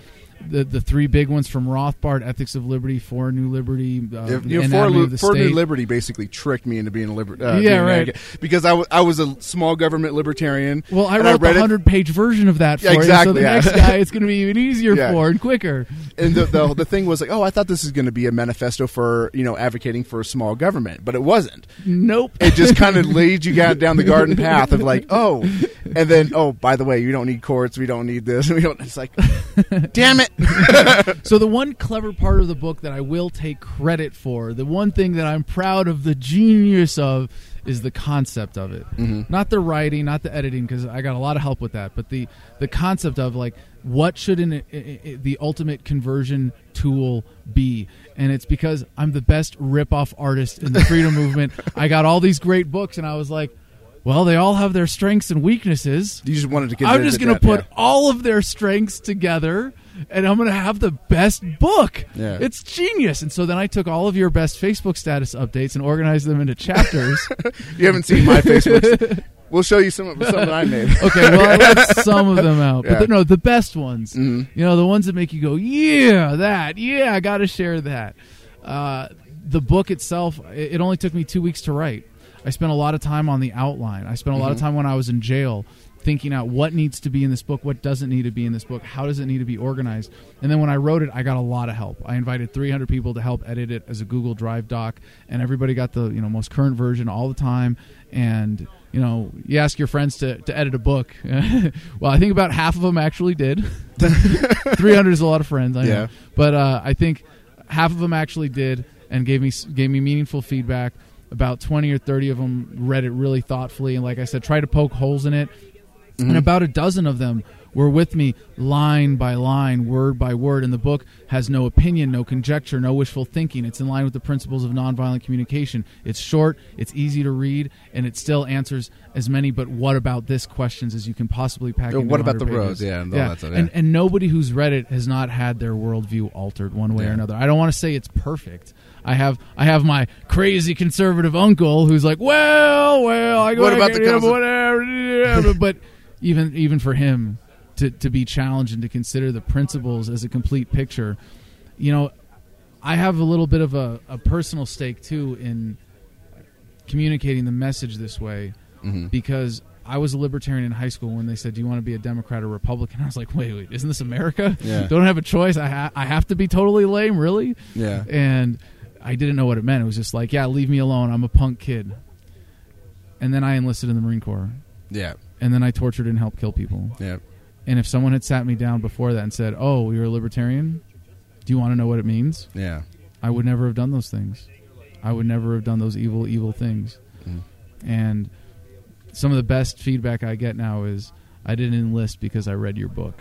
The, the three big ones from Rothbard: Ethics of Liberty, For New Liberty, uh, If, you know, for, the for New Liberty basically tricked me into being a libertarian. uh, Yeah, right. advocate. Because I, w- I was a small government libertarian. Well, I wrote it- hundred page version of that for Yeah, you, so exactly, the yeah. next guy it's going to be even easier Yeah. for and quicker. and the, the the thing was like, oh, I thought this is going to be a manifesto for you know advocating for small government, but it wasn't. Nope. It just kind of leads you down down the garden path of like, oh, and then oh, by the way, you don't need courts, we don't need this, we don't. It's like, damn it. So the one clever part of the book that I will take credit for, the one thing that I'm proud of the genius of is the concept of it. Mm-hmm. Not the writing, not the editing because I got a lot of help with that, but the the concept of like what should an, i- i- the ultimate conversion tool be? And it's because I'm the best rip-off artist in the freedom movement. I got all these great books and I was like, well, they all have their strengths and weaknesses. You just wanted to get. I'm just going to put all of their strengths together and I'm going to have the best book. Yeah. It's genius. And so then I took all of your best Facebook status updates and organized them into chapters. You haven't seen my Facebook. we'll show you some of some that I made. okay, well, I left some of them out. Yeah. But the, no, the best ones. Mhm. You know, the ones that make you go, yeah, that. Yeah, I got to share that. Uh, the book itself, it, it only took me two weeks to write. I spent a lot of time on the outline. I spent a lot of time when I was in jail thinking out what needs to be in this book, what doesn't need to be in this book, how does it need to be organized. And then when I wrote it, I got a lot of help. I invited 300 people to help edit it as a Google Drive doc, and everybody got the you know most current version all the time. And you know, you ask your friends to, to edit a book. well, I think about half of them actually did. 300 is a lot of friends, I know. Yeah. But uh, I think half of them actually did and gave me gave me meaningful feedback. About 20 or 30 of them read it really thoughtfully and like I said try to poke holes in it. And mm-hmm. about a dozen of them were with me line by line, word by word. And the book has no opinion, no conjecture, no wishful thinking. It's in line with the principles of nonviolent communication. It's short, it's easy to read, and it still answers as many but what about this questions as you can possibly pack Oh, into what about the pages. roads? Yeah, and all that stuff, yeah. And, and nobody who's read it has not had their worldview altered one way or another. I don't want to say it's perfect. I have I have my crazy conservative uncle who's like, well, well, I go What about the whatever, but even even for him to to be challenged and to consider the principles as a complete picture, you know, I have a little bit of a, a personal stake too in communicating the message this way Mhm. because I was a libertarian in high school when they said, "Do you want to be a Democrat or Republican?" I was like, "Wait, wait, isn't this America? Yeah. Don't have a choice. I ha- I have to be totally lame, really." Yeah. And I didn't know what it meant. It was just like, "Yeah, leave me alone. I'm a punk kid." And then I enlisted in the Marine Corps, Yeah. And then I tortured and helped kill people. Yeah. And if someone had sat me down before that and said, "Oh, you're a libertarian? Do you want to know what it means?" Yeah. I would never have done those things. I would never have done those evil, evil things. Mm. And some of the best feedback I get now is, "I didn't enlist because I read your book.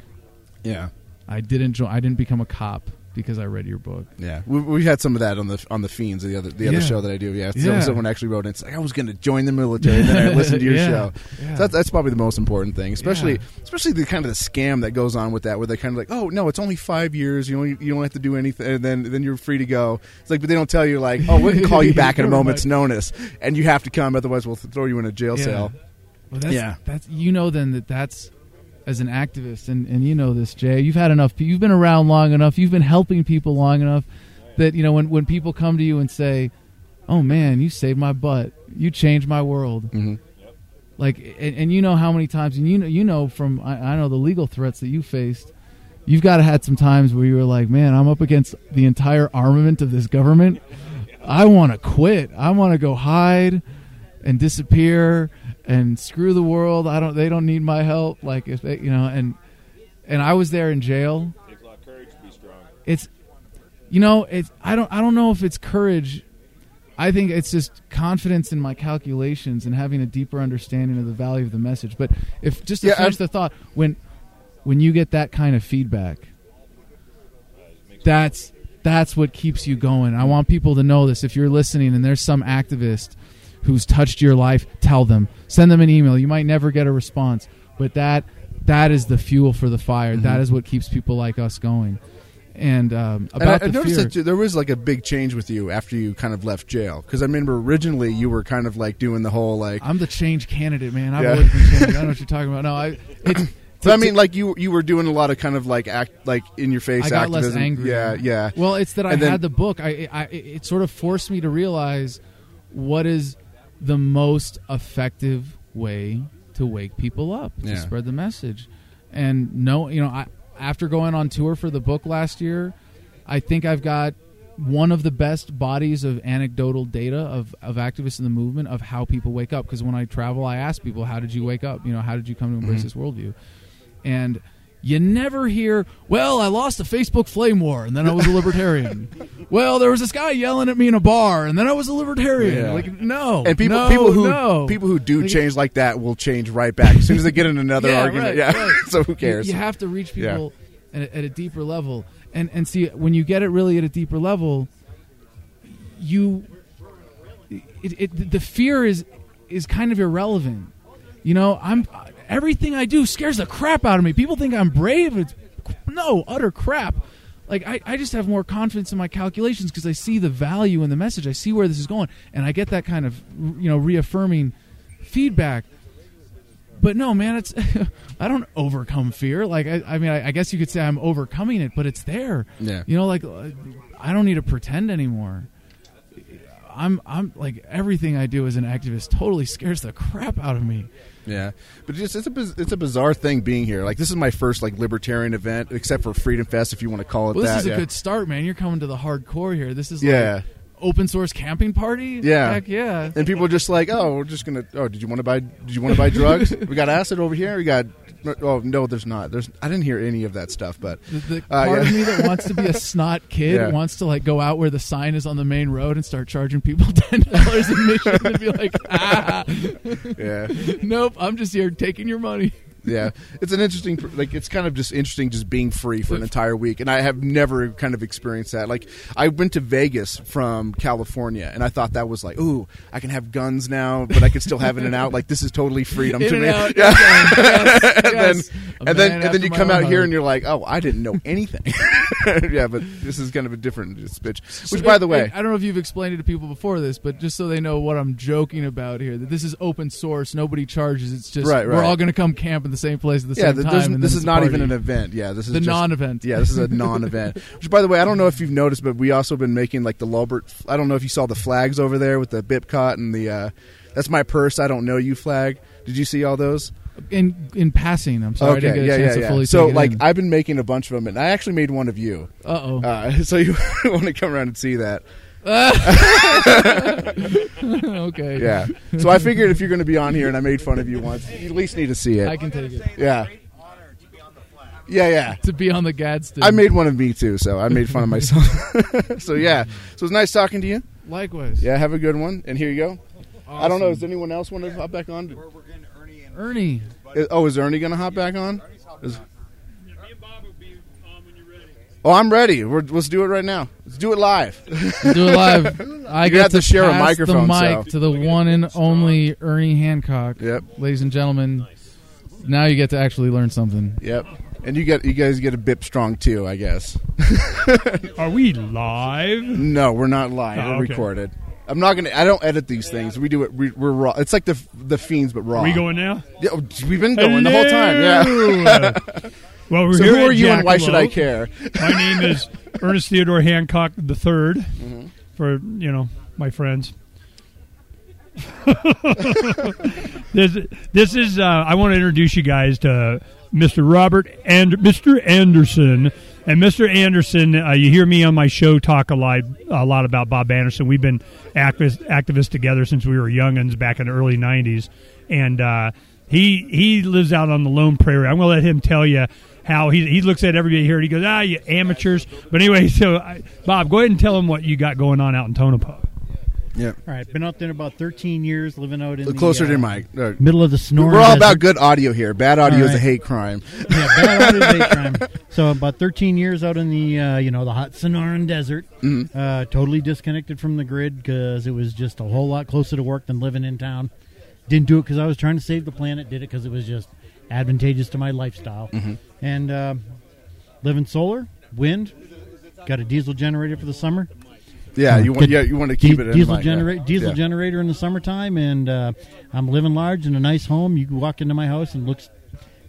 Yeah. I didn't. Jo- I didn't become a cop because I read your book." Yeah, we, we had some of that on the on the fiends, the other the other Yeah. show that I do. Yeah, Yeah. someone actually wrote in, it's like I was going to join the military, and then I listened to your Yeah. show. So that's, that's probably the most important thing, especially especially the kind of the scam that goes on with that, where they're kind of like, oh no, it's only five years, you only you don't have to do anything, and then then you're free to go. It's like, but they don't tell you like, oh, we can call you back at a moment's notice, and you have to come, otherwise we'll throw you in a jail cell. Well, that's, Yeah. that's you know then that that's as an activist, and and you know this, Jay. You've had enough. You've been around long enough. You've been helping people long enough that you know when when people come to you and say, oh man, you saved my butt. You changed my world. Mhm. Like, and, and you know how many times, and you know, you know from I, I know the legal threats that you faced. You've got to had some times where you were like, man, I'm up against the entire armament of this government. I want to quit. I want to go hide and disappear and screw the world. I don't. They don't need my help. Like if they, you know, and and I was there in jail. Takes a lot of courage to be strong. It's, you know, it's. I don't. I don't know if it's courage. I think it's just confidence in my calculations and having a deeper understanding of the value of the message. But if just to Yeah, finish I'm- the thought, when when you get that kind of feedback, that's that's what keeps you going. I want people to know this. If you're listening and there's some activist who's touched your life, tell them. Send them an email. You might never get a response, but that that is the fuel for the fire. That is what keeps people like us going. And um, And about I, I the noticed fear, that there was like a big change with you after you kind of left jail. Because I remember originally you were kind of like doing the whole like. I'm the change candidate, man. I've Yeah. always been changed. I don't know what you're talking about. No, I. But I mean, like you you were doing a lot of kind of like act like in your face I got activism. less angry. Yeah, yeah. Well, it's that I And then- had the book. I, I, it sort of forced me to realize what is the most effective way to wake people up to Yeah. spread the message. And no, you know, I after going on tour for the book last year, I think I've got one of the best bodies of anecdotal data of, of activists in the movement of how people wake up. Because when I travel, I ask people, "How did you wake up? You know, how did you come to embrace mm-hmm. this worldview?" And you never hear, well, I lost a Facebook flame war and then I was a libertarian. well, there was this guy yelling at me in a bar and then I was a libertarian. Yeah. Like, no. And people no, people who no. people who do Like, change like that will change right back as soon as they get in another Yeah, argument. right, yeah. right. so who cares? You, have to reach Yeah. people at, a, at a deeper level. And, and see, when you get it really at a deeper level, you. It, it, the fear is is kind of irrelevant. You know, I'm everything I do scares the crap out of me. People think I'm brave. It's no utter crap. Like I, I just have more confidence in my calculations because I see the value in the message. I see where this is going, and I get that kind of you know reaffirming feedback. But no, man, it's I don't overcome fear. Like I, I mean, I, I guess you could say I'm overcoming it, but it's there. Yeah. You know, like uh, I don't need to pretend anymore. I'm I'm like everything I do as an activist totally scares the crap out of me. Yeah, but it's it's a it's a bizarre thing being here. Like this is my first like libertarian event, except for Freedom Fest, if you want to call it Well, this that. is a yeah. good start, man. You're coming to the hardcore here. This is Yeah. like open source camping party. Yeah. Heck yeah. and people are just like, oh, we're just gonna. Oh, did you want to buy? Did you want to buy drugs? we got acid over here. We got. Oh no, there's not. There's. I didn't hear any of that stuff, but The, the Uh, part yeah. of me that wants to be a snot kid Yeah. wants to like go out where the sign is on the main road and start charging people ten dollars admission and be like, ah, yeah, nope, I'm just here taking your money. Yeah. It's an interesting. Like it's kind of just interesting, just being free for an entire week, and I have never kind of experienced that. Like I went to Vegas from California, and I thought that was like, ooh, I can have guns now, but I can still have in and out. Like this is totally freedom In to me. out, Yeah. yes, and then and then and then you come out here and you're like, oh, I didn't know anything. yeah, but this is kind of a different pitch. Which, by the way, I don't know if you've explained it to people before this, but just so they know what I'm joking about here, that this is open source, nobody charges. It's just Right, we're right. all going to come camp in the same place at the yeah, same th- time. and then this it's is a not even an event. Yeah, this is the just- non-event. Yeah, this is a non-event. Which, by the way, I don't know if you've noticed, but we also been making like the Lulbert. I don't know if you saw the flags over there with the Bipcot and the. Uh, that's my purse. I don't know you flag. Did you see all those? In in passing. I'm sorry, I didn't get a yeah, chance yeah, to yeah. fully. So, take it like, in. I've been making a bunch of them, and I actually made one of you. uh-oh. Uh, so you want to come around and see that? okay, Yeah. So I figured if you're going to be on here, and I made fun of you once, you at least need to see it. I can take it yeah. It's a honor to be on the platform. Yeah, yeah. to be on the Gadsden. I made one of me too, so I made fun of myself. so yeah, so it's nice talking to you. likewise. Yeah, have a good one. And here you go. I don't know. Does anyone else want to hop back on? Ernie. Is- Oh, is Ernie going to hop back on? Is- Oh, I'm ready. We're, let's do it right now. Let's do it live. Do it live. I You get have to share a pass microphone, The mic so- to the one and only Ernie Hancock. Yep. ladies and gentlemen. Now you get to actually learn something. Yep. And you get you guys get a bip strong too, I guess. Are we live? No, we're not live. Oh, we're okay. recorded. I'm not gonna. I don't edit these things. We do it. We, we're raw. It's like the the fiends, but raw. Are we going now? Yeah, oh, we've been going the whole time. Yeah. Well, we're So here who are you, and why should I care? My name is Ernest Theodore Hancock the 3rd Mm-hmm. For you know, my friends. this this is uh, I want to introduce you guys to Mr. Robert and Mr. Anderson. And Mr. Anderson, uh, you hear me on my show talk a lot, a lot about Bob Anderson. We've been activist, activists together since we were youngins back in the early '90s, and uh, he he lives out on the Lone Prairie. I'm going to let him tell you how he he looks at everybody here. and He goes, "Ah, you amateurs." But anyway, so uh, Bob, go ahead and tell him what you got going on out in Tonopah. Yeah. All right, been out there about 13 years, living out in the, closer uh, to. Uh, middle of the Sonoran We're all Desert. about good audio here. Bad audio All is a hate crime. yeah, bad audio is hate crime. So about 13 years out in the uh, you know the hot Sonoran Desert, Mhm. uh, totally disconnected from the grid because it was just a whole lot closer to work than living in town. Didn't do it because I was trying to save the planet. Did it because it was just advantageous to my lifestyle. Mhm. And uh, living solar, wind, got a diesel generator for the summer. Yeah, you want yeah, you want to keep di- it in diesel mind, yeah. generator diesel Yeah. generator in the summertime, and uh, I'm living large in a nice home. You can walk into my house and it looks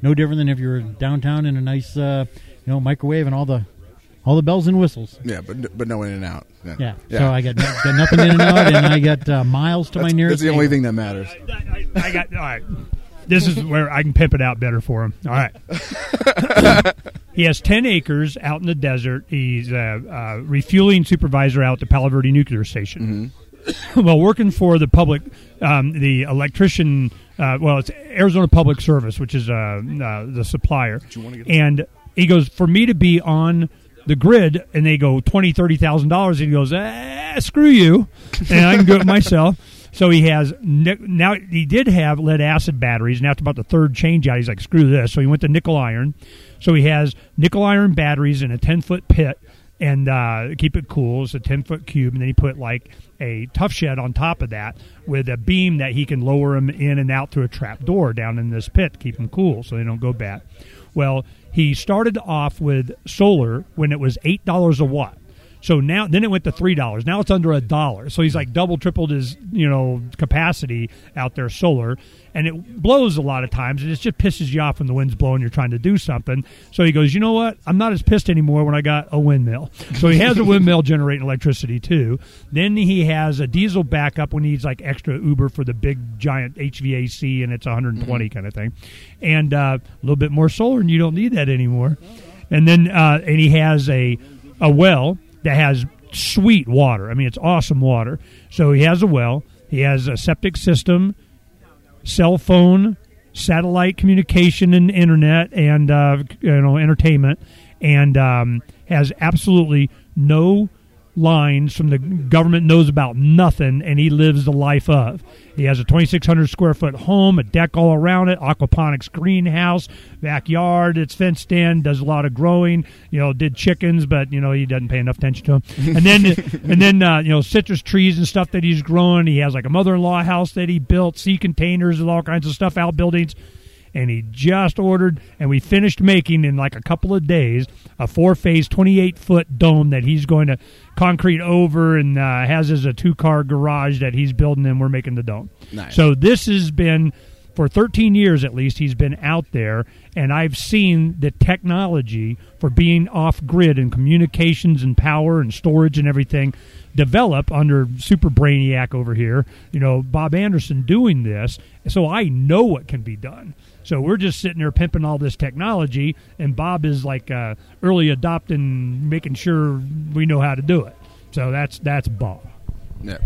no different than if you were downtown in a nice uh, you know microwave and all the all the bells and whistles. Yeah, but but no in and out. Yeah, Yeah. So I got, got nothing in and out, and I got uh, miles to my nearest. That's the only neighbor. thing that matters. I got all right. This is where I can pimp it out better for him. All right. he has ten acres out in the desert. He's a uh, refueling supervisor out at the Palo Verde Nuclear Station. well, working for the public, um, the electrician. Uh, well, it's Arizona Public Service, which is uh, uh, the supplier. And he goes for me to be on the grid, and they go twenty, thirty thousand dollars. And he goes, ah, screw you, and I can do it myself. So he has now. He did have lead acid batteries, and after about the third change out, he's like, "Screw this!" So he went to nickel iron. So he has nickel iron batteries in a ten foot pit, and uh, keep it cool. It's a ten foot cube, and then he put like a tough shed on top of that with a beam that he can lower them in and out through a trap door down in this pit, keep them cool so they don't go bad. Well, he started off with solar when it was eight dollars a watt. So now, then it went to three dollars. Now it's under a dollar. So he's like double, tripled his you know capacity out there solar, and it blows a lot of times, and it just pisses you off when the wind's blowing. You're trying to do something. So he goes, you know what? I'm not as pissed anymore when I got a windmill. So he has a windmill generating electricity too. Then he has a diesel backup when he needs like extra Uber for the big giant HVAC, and it's 120 kind of thing, and uh, a little bit more solar, and you don't need that anymore. And then uh, and he has a a well that has sweet water. I mean, it's awesome water. So he has a well. He has a septic system, cell phone, satellite communication, and internet, and uh, you know entertainment, and um, has absolutely no lines from the government knows about nothing and he lives the life of. He has a 2600 square foot home a deck all around it aquaponics greenhouse backyard it's fenced in does a lot of growing you know did chickens but you know he doesn't pay enough attention to them and then and then uh, you know citrus trees and stuff that he's growing he has like a mother-in-law house that he built sea containers and all kinds of stuff outbuildings and he just ordered and we finished making in like a couple of days a four phase 28 foot dome that he's going to concrete over and uh, has as a two car garage that he's building and we're making the dome Nice. so this has been for 13 years at least he's been out there and i've seen the technology for being off grid and communications and power and storage and everything develop under super brainiac over here you know bob anderson doing this so i know what can be done so we're just sitting there pimping all this technology and bob is like uh, early adopting making sure we know how to do it so that's that's bob Yeah.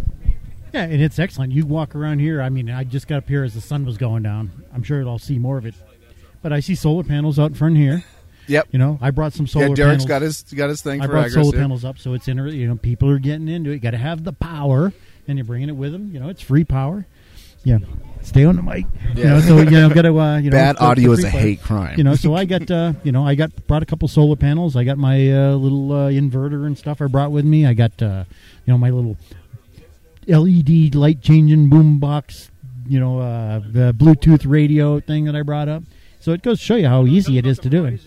Yeah, and it's excellent. You walk around here. I mean, I just got up here as the sun was going down. I'm sure I'll see more of it, but I see solar panels out in front here. Yep. You know, I brought some solar. yeah, Derek's panels. got his got his thing I for brought Agris, solar yeah. panels up, so it's in. You know, people are getting into it. You got to have the power, and you're bringing it with them. You know, it's free power. Yeah, stay on the mic. You Yeah. know, so you know, got to uh, you know. Bad for- for audio is a hate crime. You know, so I got uh, you know, I got brought a couple solar panels. I got my uh, little uh, inverter and stuff I brought with me. I got uh, you know my little LED light changing boom box, you know, uh, the Bluetooth radio thing that I brought up. So it goes to show you how easy it is to do it.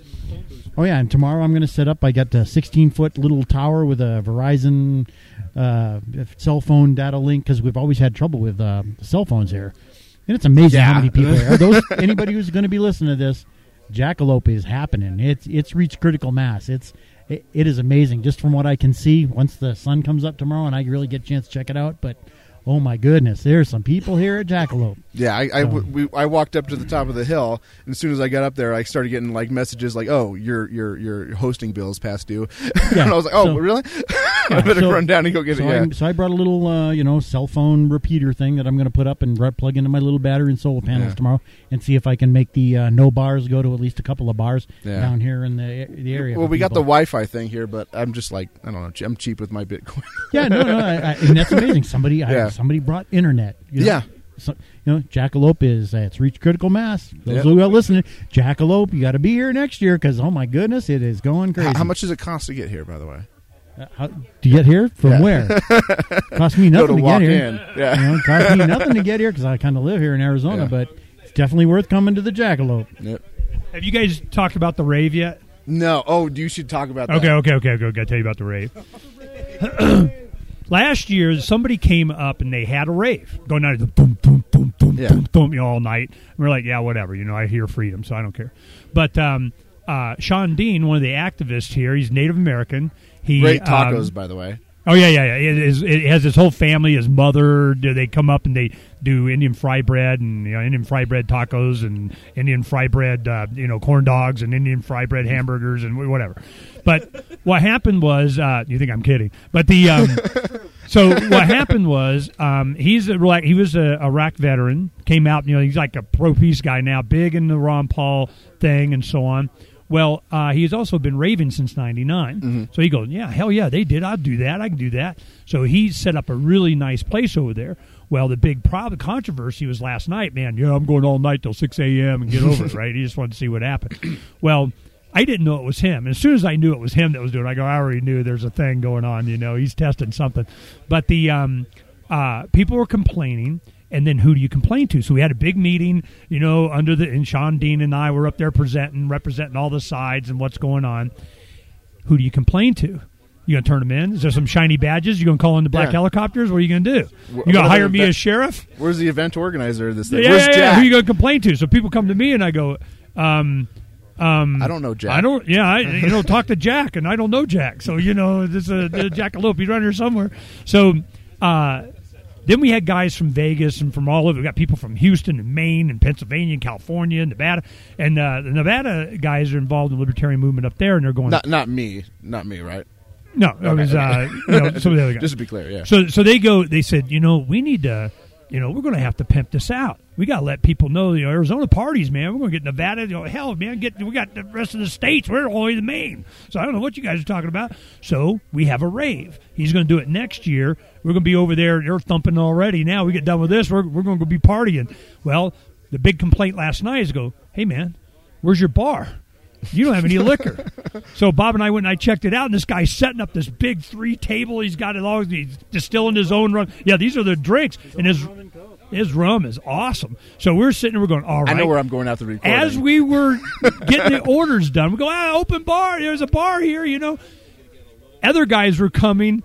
Oh yeah, and tomorrow I'm going to set up. I got a 16 foot little tower with a Verizon uh, cell phone data link because we've always had trouble with uh, cell phones here, and it's amazing how many people are those. Anybody who's going to be listening to this, jackalope is happening. It's it's reached critical mass. It's it, it is amazing just from what I can see. Once the sun comes up tomorrow and I really get a chance to check it out, but oh my goodness, there's some people here at Jackalope. Yeah, I I, So- we, I walked up to the top of the hill, and as soon as I got up there, I started getting like messages like, "Oh, your your your hosting bill is past due," Yeah, and I was like, "Oh, so- really? I better so- run down and go get it." Yeah. I, so I brought a little, uh, you know, cell phone repeater thing that I'm going to put up and plug into my little battery and solar panels Yeah. tomorrow, and see if I can make the uh, no bars go to at least a couple of bars down here in the the area. Well, we got the. Wi-Fi thing here, but I'm just like I don't know. I'm cheap with my Bitcoin. yeah, no, no, I, I, and that's amazing. Somebody, Yeah. I, somebody brought internet. you know? Yeah. So, you know, Jackalope is uh, it's reached critical mass. Those Yep. who are listening, Jackalope, you got to be here next year because oh my goodness, it is going crazy. How, how much does it cost to get here, by the way? Uh, how, to get here from Yeah. where? cost me nothing to to, walk get here. in. Yeah. You know, cost me nothing to get here because I kind of live here in Arizona, Yeah. but it's definitely worth coming to the Jackalope. Yep. Have you guys talked about the rave yet? No. Oh, you should talk about that. Okay, okay, okay, okay. Gotta tell you about the rave. Last year, somebody came up and they had a rave going on, boom, boom, boom, boom, Yeah. boom, boom, you know, all night. And we're like, yeah, whatever. You know, I hear freedom, so I don't care. But um, uh, Sean Dean, one of the activists here, he's Native American. He Great um, tacos, by the way. Oh yeah, yeah, yeah. It, is, it has his whole family. His mother. do They come up and they do Indian fry bread and you know, Indian fry bread tacos and Indian fry bread, uh, you know, corn dogs and Indian fry bread hamburgers and whatever. But what happened was, uh, you think I'm kidding? But the um, so what happened was, um, he's a, like he was a Iraq veteran. Came out, you know, he's like a pro peace guy now, big in the Ron Paul thing and so on. Well, uh, he's also been raving since '99. So he goes, "Yeah, hell yeah, they did. I'd do that. I can do that." So he set up a really nice place over there. Well, the big problem, controversy was last night. Man, yeah, I'm going all night till 6 a.m. and get over it. Right? He just wanted to see what happened. Well, I didn't know it was him. As soon as I knew it was him that was doing, it, I go, I already knew there's a thing going on. You know, he's testing something. But the um, uh, people were complaining, and then who do you complain to? So we had a big meeting. You know, under the and Sean Dean and I were up there presenting, representing all the sides and what's going on. Who do you complain to? You gonna turn them in? Is there some shiny badges? You gonna call in the black Yeah. helicopters? What are you gonna do? You gonna hire me event- as sheriff? Where's the event organizer of this thing? Yeah, Where's yeah, yeah. Who you going to complain to? So people come to me and I go, um, um, I don't know Jack. I don't. Yeah, I, you know, talk to Jack, and I don't know Jack. So you know, there's a, there's a jackalope. He's around here somewhere. So uh, then we had guys from Vegas and from all over. We got people from Houston and Maine and Pennsylvania and California and Nevada. And uh, the Nevada guys are involved in the libertarian movement up there, and they're going. Not not me. Not me. Right. no, it was uh, you know some of the other guys. Just to be clear. Yeah. So so they go. They said, you know, we need to, you know, we're going to have to pimp this out. We got to let people know, know, Arizona parties, man. We're going to get Nevada. You know, hell, man, get we got the rest of the states. We're only the Maine. So I don't know what you guys are talking about. So we have a rave. He's going to do it next year. We're going to be over there. They're thumping already. Now we get done with this. We're we're going to be partying. Well, the big complaint last night is go, hey man, where's your bar? You don't have any liquor. So Bob and I went and I checked it out, and this guy's setting up this big three table. He's got it all. He's distilling his own rum. Yeah, these are the drinks, and his his rum is awesome. So we're sitting, there, we're going, all right. I know where I'm going after recording. As we were getting the orders done, we go, ah, open bar. There's a bar here, you know. Other guys were coming.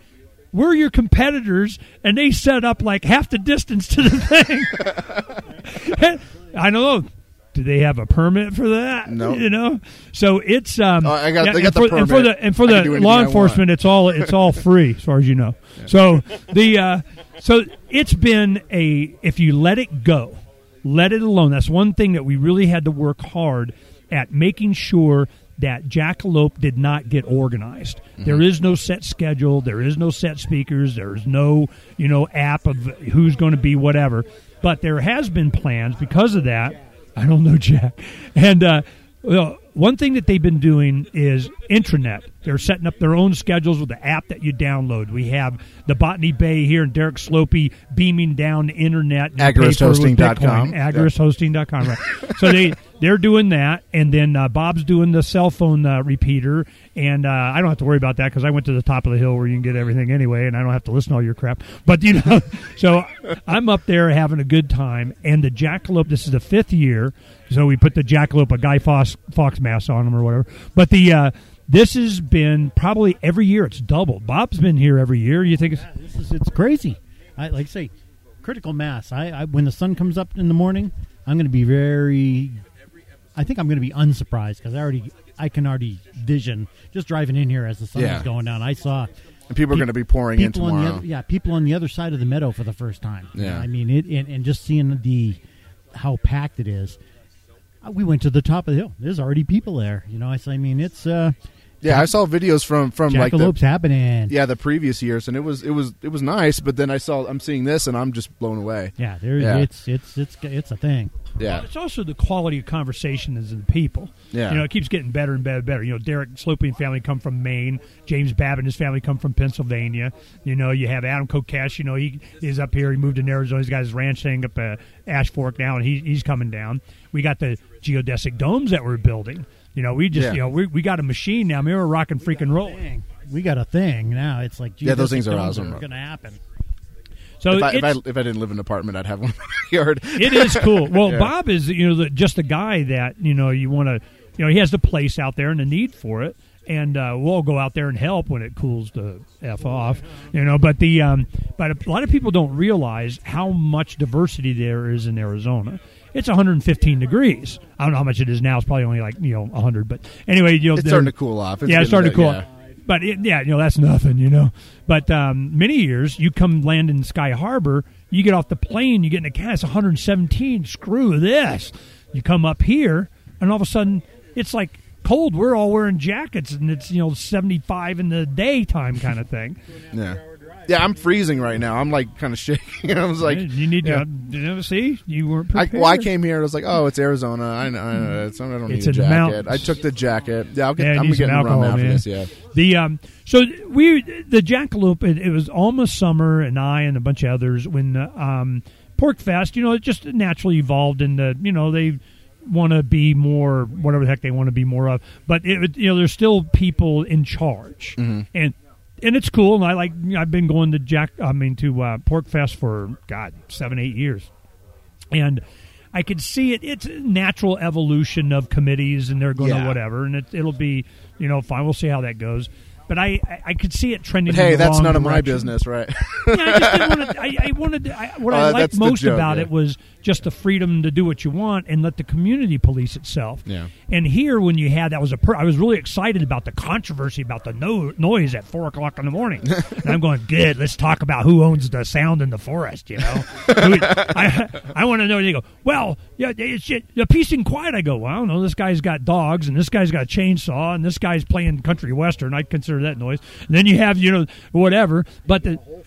We're your competitors, and they set up like half the distance to the thing. I don't know. Do they have a permit for that? No. You know. So it's um. Oh, I got- they and got the for, and for permit. the and for I the law enforcement, it's all it's all free as far as you know. So the uh, so it's been a if you let it go, let it alone. That's one thing that we really had to work hard at making sure that Jackalope did not get organized. There is no set schedule. There is no set speakers. There is no you know app of who's going to be whatever. But there has been plans because of that. I don't know Jack, and uh, well, one thing that they've been doing is intranet. They're setting up their own schedules with the app that you download. We have the Botany Bay here and Derek Slopey beaming down the internet. and you pay for it with AgoristHosting.com. Agorist.hosting.com, right. so they, they're doing that, and then uh, Bob's doing the cell phone uh, repeater, and uh, I don't have to worry about that because I went to the top of the hill where you can get everything anyway, and I don't have to listen to all your crap. But, you know, so I'm up there having a good time, and the Jackalope, this is the fifth year, so we put the Jackalope, a Guy Fawkes, Fox mask on them or whatever. But the uh, this has been probably every year it's doubled. Bob's been here every year. You think it's Yeah, this is it's crazy. I like I say, critical mass. I, I when the sun comes up in the morning, I'm going to be very. I think I'm going to be unsurprised because I already I can already vision just driving in here as the sun Yeah. is going down. I saw And people are going to be pouring in people on the tomorrow. other, yeah, people on the other side of the meadow for the first time. Yeah. I mean it, and, and just seeing the how packed it is. We went to the top of the hill. There's already people there. You know, I mean, it's uh, Yeah, I saw videos from from like the, jackalopes happening. yeah the previous years, and it was it was it was nice. But then I saw I'm seeing this, and I'm just blown away. Yeah, there, Yeah. it's it's it's it's a thing. Yeah, It's also the quality of conversation is in the people. Yeah. You know, it keeps getting better and better and better. You know, Derek Slopey and family come from Maine. James Babb and his family come from Pennsylvania. You know, you have Adam Kokesh. You know, he is up here. He moved to Arizona. He's got his ranch thing up uh, Ash Fork now, and he, he's coming down. We got the geodesic domes that we're building. You know, we just, Yeah. you know, we, we got a machine now. I mean, we're rocking freaking roll. We got a thing now. It's like Yeah, those things are awesome. Going to happen. So if, I, if, I, if I didn't live in an apartment, I'd have one in my yard. it is cool. Well, Yeah. Bob is you know the, just a guy that you know you want to you know he has the place out there and the need for it, and uh, we'll go out there and help when it cools the f off, you know. But the um, but a lot of people don't realize how much diversity there is in Arizona. It's 115 degrees. I don't know how much it is now. It's probably only like you know 100. But anyway, you know It's starting to cool off. It's yeah, it's starting to cool. yeah. off. But it, yeah, you know that's nothing, you know. But um, many years you come land in Sky Harbor, you get off the plane, you get in a cat, it's 117. Screw this. You come up here, and all of a sudden it's like cold. We're all wearing jackets, and it's you know 75 in the daytime kind of thing. Yeah. Yeah, I'm freezing right now. I'm like kind of shaking. I was like, you need yeah. to see you weren't I, well, I came here. and I was like, "Oh, it's Arizona. I know. I, know. It's, I don't It's need a the jacket." mountains. I took the jacket. Yeah, I'll get, yeah, I'm getting rum alcohol, after man. this. Yeah, The um, so we the Jackalope. It, it was almost summer, and I and a bunch of others when uh, um, PorcFest. You know, it just naturally evolved into you know they want to be more whatever the heck they want to be more of. But it, you know, there's still people in charge, and and it's cool. And I like I've been going to Jack. I mean to uh, PorcFest for God seven eight years, and. I could see it. It's a natural evolution of committees, and they're going to whatever, and it, it'll be, you know, fine. We'll see how that goes. But I, I, I could see it trending. but hey, that's none of my business, right? Yeah, I just didn't want to. I, I wanted. To, I, what Oh, I liked most joke, about yeah. it was just the freedom to do what you want and let the community police itself. Yeah. And here, when you had that was a. Per, I was really excited about the controversy about the no, noise at four o'clock in the morning. and I'm going, good. Let's talk about who owns the sound in the forest. You know, I I want to know. They go, well, yeah, it's the peace and quiet. I go, well, I don't know. This guy's got dogs, and this guy's got a chainsaw, and this guy's playing country western. I consider that noise. And then you have, you know, whatever. But the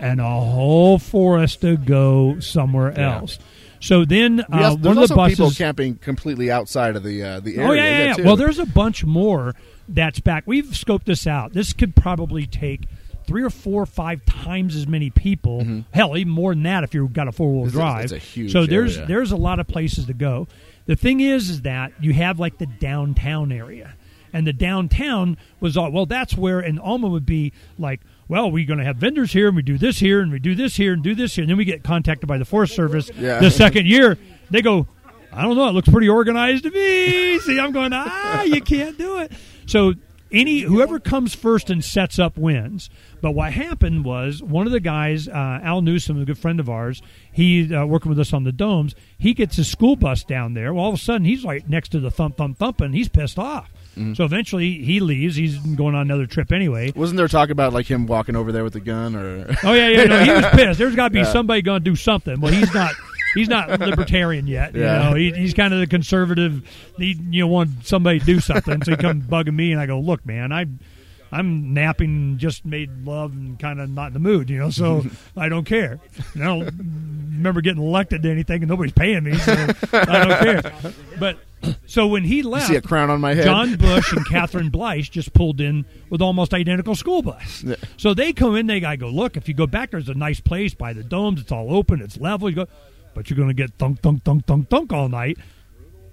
and a whole forest to go somewhere Yeah. else. So then, uh, one there's of the also people camping completely outside of the uh, the area. Oh yeah, yeah, yeah. Well, there's a bunch more that's back. We've scoped this out. This could probably take three or four or five times as many people. Hell, even more than that if you've got a four wheel Mm-hmm. Drive. it's a huge so there's area. there's a lot of places to go. The thing is, is that you have like the downtown area, and the downtown was all well. That's where and Alma would be like. Well, we're going to have vendors here, and we do this here, and we do this here, and do this here, and then we get contacted by the Forest Service Yeah. the second year. They go, I don't know. It looks pretty organized to me. See, I'm going, ah, you can't do it. So any whoever comes first and sets up wins. But what happened was one of the guys, uh, Al Newsom, a good friend of ours, he uh, working with us on the domes. He gets his school bus down there. Well, all of a sudden he's right next to the thump thump thump, and he's pissed off. Mm-hmm. So eventually he leaves. He's going on another trip anyway. Wasn't there talk about like him walking over there with a gun or? Oh yeah, yeah. No, he was pissed. There's got to be Yeah. somebody going to do something. Well, he's not. He's not libertarian yet. You Yeah. know, he, he's kind of the conservative. He you know want somebody to do something, so he comes bugging me, and I go, look, man, I. I'm napping, just made love, and kind of not in the mood, you know. So I don't care. And I don't remember getting elected to anything, and nobody's paying me, so I don't care. But so when he left, see a crown on my head. John Bush and Catherine Bleish just pulled in with almost identical school bus. Yeah. So they come in, they I go, look, if you go back, there's a nice place by the domes. It's all open, it's level. You go, but you're going to get thunk, thunk, thunk, thunk, thunk all night.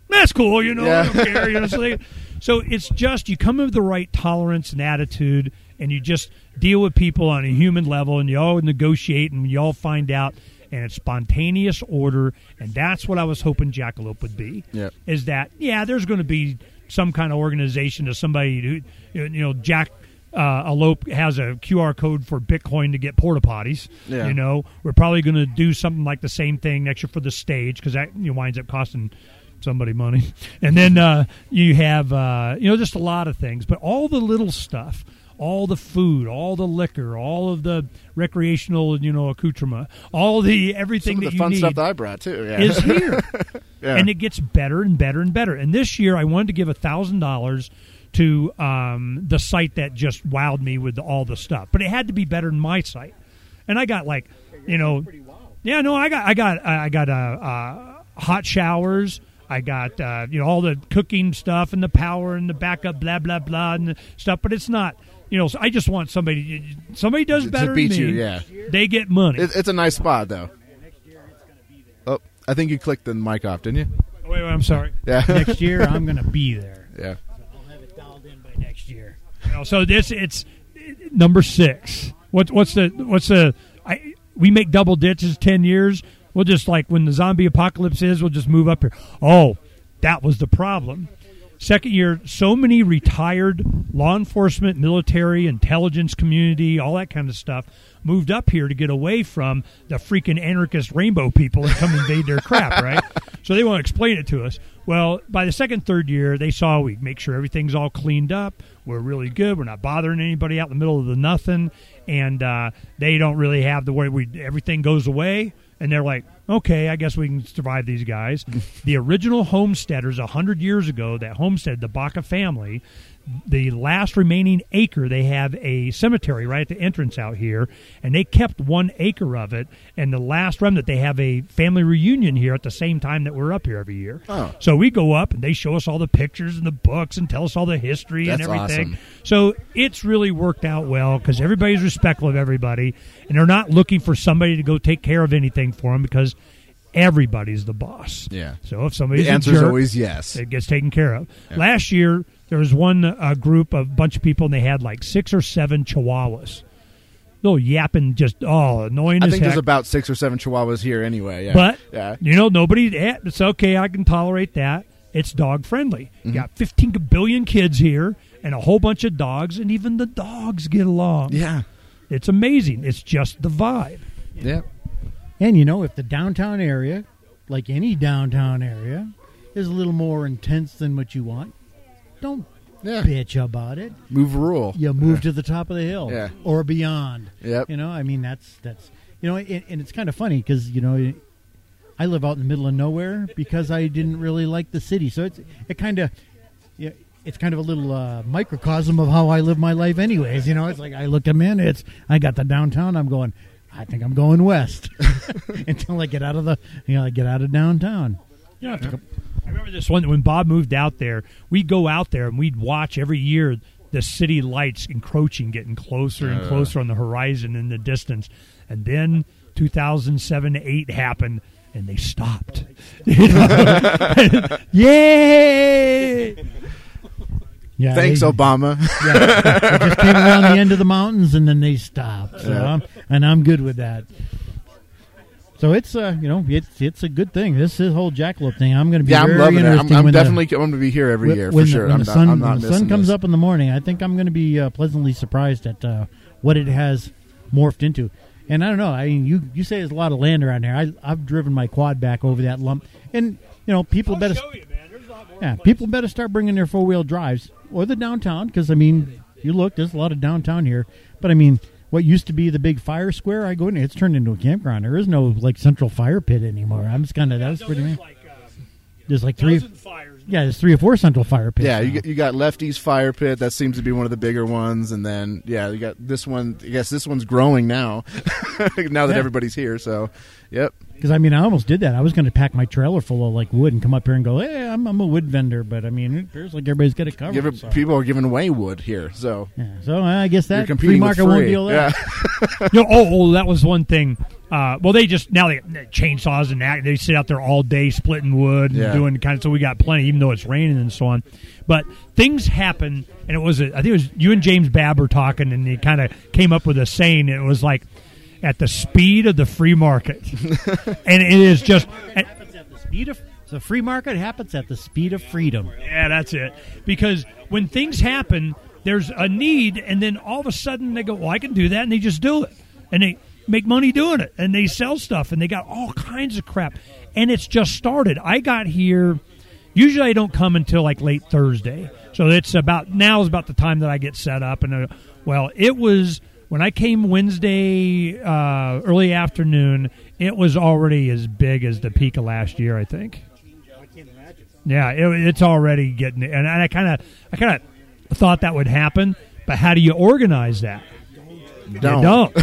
That's cool, you know. I don't care, you know. So, they, so it's just you come in with the right tolerance and attitude, and you just deal with people on a human level, and you all negotiate, and you all find out, and it's spontaneous order, and that's what I was hoping Jackalope would be Yep. is that yeah, there's going to be some kind of organization or somebody who you know Jack. Uh, Elope has a QR code for Bitcoin to get porta potties. Yeah. You know, we're probably going to do something like the same thing next year for the stage because that you know, winds up costing somebody money, and then uh, you have uh, you know just a lot of things, but all the little stuff. All the food, all the liquor, all of the recreational, you know, accoutrement, all the everything Some of that the you fun need stuff that I brought too. Yeah. is here, Yeah. and it gets better and better and better. And this year, I wanted to give a thousand dollars to um, the site that just wowed me with all the stuff, but it had to be better than my site. And I got like, you know, yeah, no, I got, I got, I got uh, uh, hot showers. I got uh, you know all the cooking stuff and the power and the backup, blah blah blah, and stuff. But it's not, you know. I just want somebody. Somebody does To better beat than me. you, yeah. They get money. It, it's a nice spot though. Oh, I think you clicked the mic off, didn't you? Oh, wait, wait, I'm sorry. Yeah. Next year, I'm going to be there. Yeah. I'll have it dialed in by next year. You know, so this it's number six. What's what's the what's the? I we make double ditches ten years. We'll just like when the zombie apocalypse is, we'll just move up here. Oh, that was the problem. Second year, so many retired law enforcement, military, intelligence community, all that kind of stuff moved up here to get away from the freaking anarchist rainbow people and come invade their crap, right? So they want to explain it to us. Well, by the second, third year, they saw we make sure everything's all cleaned up. We're really good. We're not bothering anybody out in the middle of the nothing, and uh, they don't really have the way we everything goes away. And they're like, okay, I guess we can survive these guys. the original homesteaders, a hundred years ago, that homestead, the Baca family, the last remaining acre, they have a cemetery right at the entrance out here, and they kept one acre of it. And the last remnant, they have a family reunion here at the same time that we're up here every year. Oh. So we go up and they show us all the pictures and the books and tell us all the history and everything. awesome. So it's really worked out well because everybody's respectful of everybody, and they're not looking for somebody to go take care of anything for them because everybody's the boss. Yeah. So if somebody's The a answer's always yes. it gets taken care of. Yeah. Last year there was one uh, group of bunch of people and they had like six or seven chihuahuas. Little yapping, just oh annoying I as think heck. there's about six or seven chihuahuas here anyway. Yeah. But yeah. you know, nobody. eh, It's okay. I can tolerate that. It's dog friendly. Mm-hmm. You got 15 billion kids here and a whole bunch of dogs, and even the dogs get along. Yeah. It's amazing. It's just the vibe. Yeah. And you know, if the downtown area, like any downtown area, is a little more intense than what you want, don't Yeah. bitch about it. Move rule. You move to the top of the hill Yeah. or beyond. Yep. You know, I mean, that's that's you know, and, and it's kind of funny because you know, I live out in the middle of nowhere because I didn't really like the city, so it's it kind of yeah. It's kind of a little uh, microcosm of how I live my life, anyways. You know, it's like I look at man, it's I got the downtown. I'm going. I think I'm going west until I get out of the, you know, I get out of downtown. You don't have to go, I remember this one when Bob moved out there. We'd go out there and we'd watch every year the city lights encroaching, getting closer and closer on the horizon in the distance. And then 2007 8 happened and they stopped. Yay! yeah, Thanks, they- Obama. Yeah, they just came around the end of the mountains and then they stopped. So Yeah. I'm, and I'm good with that. So it's uh you know it's it's a good thing. This is whole jackalope thing. I'm going to be yeah, I'm very loving it. I'm, I'm when the- definitely I'm going to be here every when- year for the- sure. When I'm the not, sun I'm not when the sun comes this. up in the morning, I think I'm going to be uh, pleasantly surprised at uh, what it has morphed into. And I don't know. I mean, you you say there's a lot of land around here. I I've driven my quad back over that lump, and you know people better yeah people better start bringing their four wheel drives or the downtown because I mean you look there's a lot of downtown here, but I mean what used to be the big fire square I go in it's turned into a campground. There is no like central fire pit anymore. I'm just kind of that's pretty. Um, there's like three. Fires Yeah, there's three or four central fire pits. Yeah, you got, you got Lefty's Fire Pit. That seems to be one of the bigger ones, and then yeah, you got this one. I guess this one's growing now. now that Yeah. everybody's here, so yep. Because I mean, I almost did that. I was going to pack my trailer full of like wood and come up here and go, "Hey, I'm, I'm a wood vendor," but I mean, it appears like everybody's got it covered. Give it, so. People are giving away wood here, so Yeah, so I guess you're that free with market won't deal that. Yeah, you know, oh, oh, that was one thing. Uh, well, they just now they chainsaws and that, they sit out there all day splitting wood and Yeah. doing kind of. So we got plenty, even though it's raining and so on. But things happen, and it was a, I think it was you and James Babb were talking, and you kind of came up with a saying. It was like at the speed of the free market, and it is just. and- happens at the speed of the free market happens at the speed of freedom. Yeah, that's it. Because when things happen, there's a need, and then all of a sudden they go, "Well, I can do that," and they just do it, and they make money doing it, and they sell stuff, and they got all kinds of crap, and it's just started. I got here Usually I don't come until like late Thursday. So it's about now is about the time that I get set up. And uh, well, it was when I came Wednesday uh, early afternoon. It was already as big as the peak of last year. I think. Yeah, it, it's already getting, and, I kind of, I kind of thought that would happen. But how do you organize that? Don't. You don't.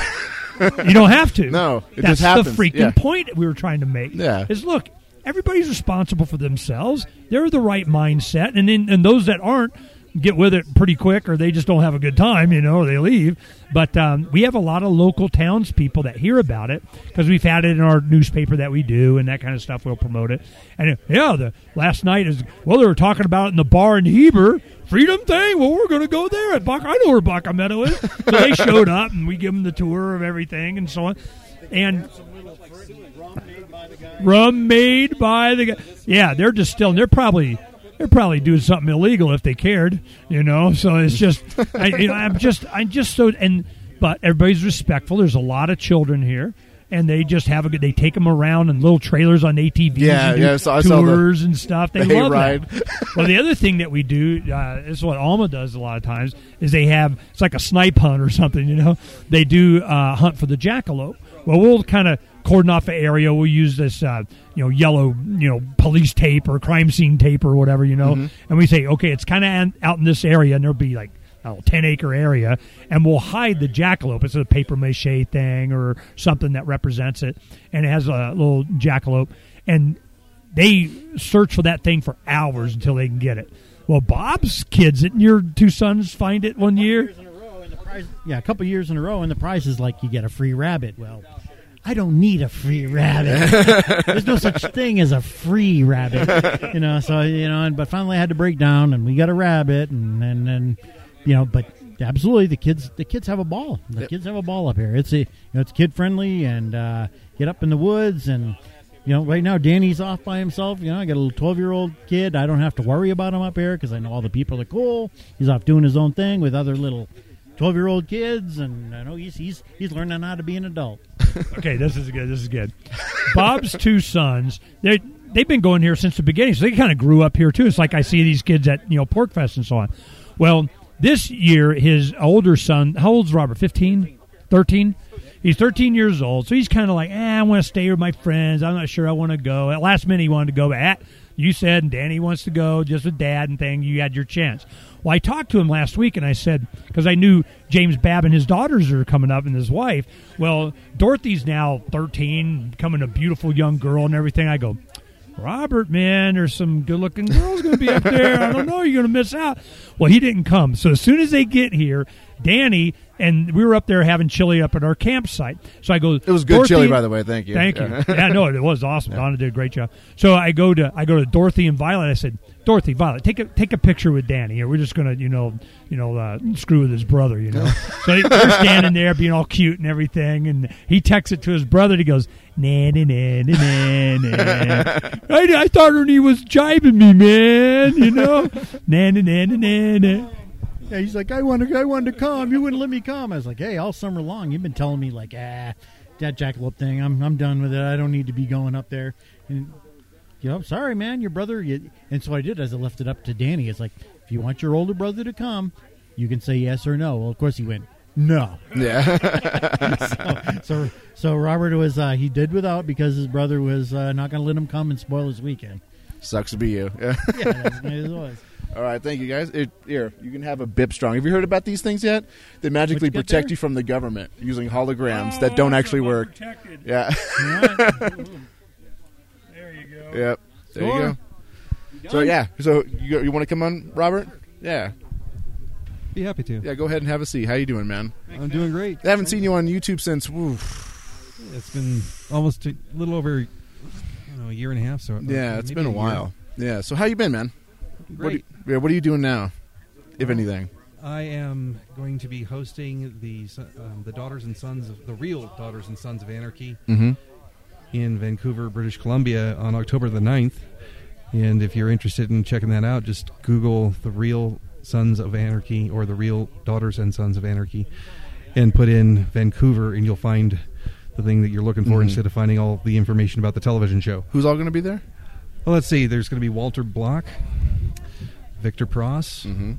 you don't have to. No, it That's just happens. the freaking Yeah. point we were trying to make. Yeah. Is look, everybody's responsible for themselves. They're the right mindset, and then, and those that aren't get with it pretty quick, or they just don't have a good time, you know, or they leave. But um, we have a lot of local townspeople that hear about it because we've had it in our newspaper that we do and that kind of stuff. We'll promote it. And yeah, the last night is well, they were talking about it in the bar in Heber. Freedom thing. Well, we're going to go there at Buck. I know where Baca Meadow is. So they showed up, and we give them the tour of everything and so on. And rum made by the guy. Yeah, they're distilling. They're probably they're probably doing something illegal if they cared, you know. So it's just I, you know, I'm just I'm just so and but everybody's respectful. There's a lot of children here. And they just have a good. They take them around in little trailers on ATVs. Yeah, yeah, I saw- I saw the- tours and stuff. They the love hayride. that. well, the other thing that we do uh, this is what Alma does a lot of times is they have it's like a snipe hunt or something. You know, they do uh, hunt for the jackalope. Well, we'll kind of cordon off an area. We'll use this, uh, you know, yellow, you know, police tape or crime scene tape or whatever, you know, and we say, okay, it's kind of out in this area, and there'll be like. A 10 acre area, and we'll hide the jackalope. It's a paper mache thing or something that represents it, and it has a little jackalope. And they search for that thing for hours until they can get it. Well, Bob's kids, didn't your two sons find it one year? Yeah, a couple years in a row, and the prize is like you get a free rabbit. Well, I don't need a free rabbit. There's no such thing as a free rabbit, you know. So you know, and but finally I had to break down, and we got a rabbit, and and and you know, but absolutely the kids the kids have a ball. The Yep. kids have a ball up here. It's a you know it's kid friendly, and uh, get up in the woods and. You know, right now Danny's off by himself. You know, I got a little twelve-year-old kid. I don't have to worry about him up here because I know all the people are cool. He's off doing his own thing with other little twelve-year-old kids, and I know he's he's he's learning how to be an adult. Okay, this is good. This is good. Bob's two sons, they they've been going here since the beginning, so they kind of grew up here too. It's like I see these kids at you know PorcFest and so on. Well, this year his older son, how old's Robert? 15? 13? He's 13 years old, so he's kind of like, eh, I want to stay with my friends. I'm not sure I want to go. At last minute, he wanted to go, but at, you said, and Danny wants to go, just with dad and thing. You had your chance. Well, I talked to him last week, and I said, because I knew James Babb and his daughters are coming up and his wife. Well, Dorothy's now 13, becoming a beautiful young girl and everything. I go, Robert, man, there's some good looking girls going to be up there. I don't know. You're going to miss out. Well, he didn't come. So as soon as they get here, Danny, and we were up there having chili up at our campsite. So I go, It was good Dorothy- chili, by the way. Thank you. Thank Yeah. you. Yeah, no, it was awesome. Donna did a great job. So I go to I go to Dorothy and Violet. I said, Dorothy, Violet, take a take a picture with Danny. Or we're just gonna, you know, you know, uh, screw with his brother. You know. so they're standing there being all cute and everything, and he texts it to his brother. And he goes, nah, nah, nah, nah, nah. I, I thought Ernie was jibing me, man. You know, nah, nah, nah, nah, nah. Yeah, he's like, I wanted, I wanted to come. You wouldn't let me come. I was like, hey, all summer long, you've been telling me like, ah, that jackalope thing. I'm, I'm done with it. I don't need to be going up there. And you know, sorry, man, your brother. You, and so I did as I left it up to Danny. It's like, if you want your older brother to come, you can say yes or no. Well, of course he went no. Yeah. so, so, so Robert was uh, he did without because his brother was uh, not going to let him come and spoil his weekend. Sucks to be you. Yeah. Yeah, that's what it was. All right, thank you guys. It, here, you can have a Bip Strong. Have you heard about these things yet? They magically you protect there? you from the government using holograms oh, that don't actually work. Yeah. There you go. Yep. There you go. So yeah. So you you want to come on, Robert? Yeah. Be happy to. Yeah. Go ahead and have a seat. How you doing, man? I'm doing great. I haven't seen you on YouTube since. Woo, It's been almost a little over I don't know, a year and a half. So uh, yeah, it's been a year. while. Yeah. So how you been, man? What, Great. yeah, what are you doing now, if anything? I am going to be hosting the son- um, the daughters and sons of the real daughters and sons of anarchy Mm-hmm. in Vancouver, British Columbia on October the 9th. And if you're interested in checking that out, just Google the real Sons of Anarchy or the real Daughters and Sons of Anarchy and put in Vancouver, and you'll find the thing that you're looking for Mhm. instead of finding all the information about the television show. Who's all going to be there? Well, let's see. There's going to be Walter Block, Victor Pross, Mhm.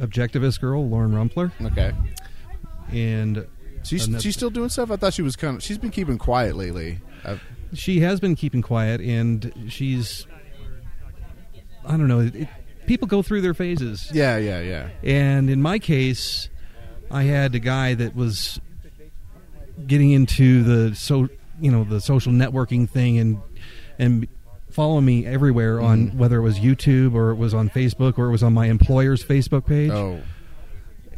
Objectivist Girl, Lauren Rumpler, Okay. and She's she's still doing stuff. I thought she was kind of. She's been keeping quiet lately. Uh, she has been keeping quiet, and she's. I don't know. It, people go through their phases. yeah, yeah, yeah. And in my case, I had a guy that was getting into the so you know the social networking thing and and follow me everywhere on Mm-hmm. whether it was YouTube or it was on Facebook or it was on my employer's Facebook page Oh,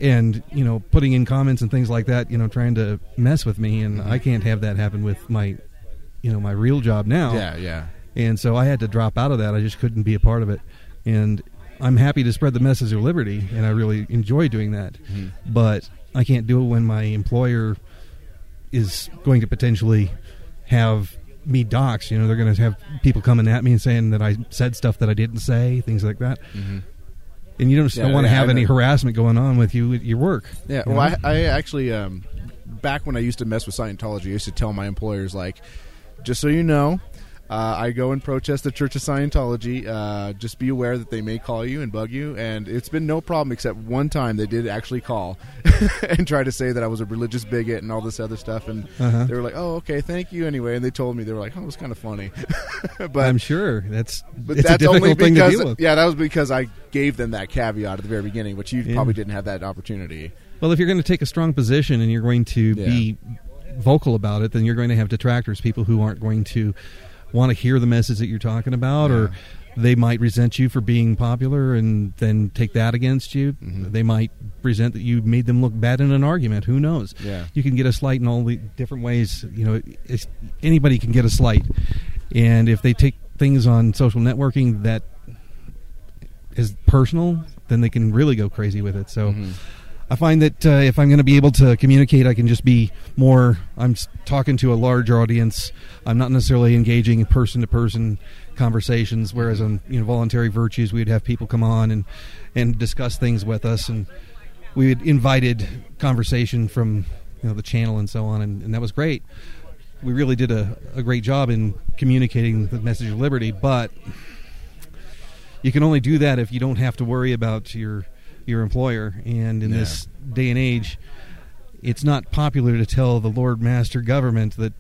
and you know putting in comments and things like that you know trying to mess with me and Mm-hmm. I can't have that happen with my you know my real job now yeah, yeah. and so I had to drop out of that. I just couldn't be a part of it. And I'm happy to spread the message of liberty, and I really enjoy doing that. Mm-hmm. But I can't do it when my employer is going to potentially have me doxxed. You know, they're going to have people coming at me and saying that I said stuff that I didn't say, things like that. Mhm. And you don't, Yeah, don't want to have any harassment going on with you at your work. Yeah, you well. I, I actually, um, back when I used to mess with Scientology, I used to tell my employers, like, just so you know, uh, I go and protest the Church of Scientology. Uh, just be aware that they may call you and bug you. And it's been no problem, except one time they did actually call and try to say that I was a religious bigot and all this other stuff. And Uh-huh. they were like, oh, okay, thank you anyway. And they told me, they were like, oh, it was kind of funny. but I'm sure that's but it's that's a difficult only thing because to deal with. yeah, that was because I gave them that caveat at the very beginning, which you Yeah. probably didn't have that opportunity. Well, if you're going to take a strong position and you're going to Yeah. be vocal about it, then you're going to have detractors, people who aren't going to want to hear the message that you're talking about, or they might resent you for being popular and then take that against you. Mm-hmm. They might resent that you made them look bad in an argument. Who knows? Yeah. You can get a slight in all the different ways. You know, it's, anybody can get a slight, and if they take things on social networking that is personal, then they can really go crazy with it. So. Mm-hmm. I find that uh, if I'm going to be able to communicate, I can just be more. I'm talking to a large audience. I'm not necessarily engaging in person to person conversations. Whereas on you know voluntary virtues, we'd have people come on and and discuss things with us, and we had invited conversation from you know the channel and so on, and, and that was great. We really did a, a great job in communicating the message of liberty, but you can only do that if you don't have to worry about your your employer. And in Yeah. this day and age, it's not popular to tell the Lord Master government that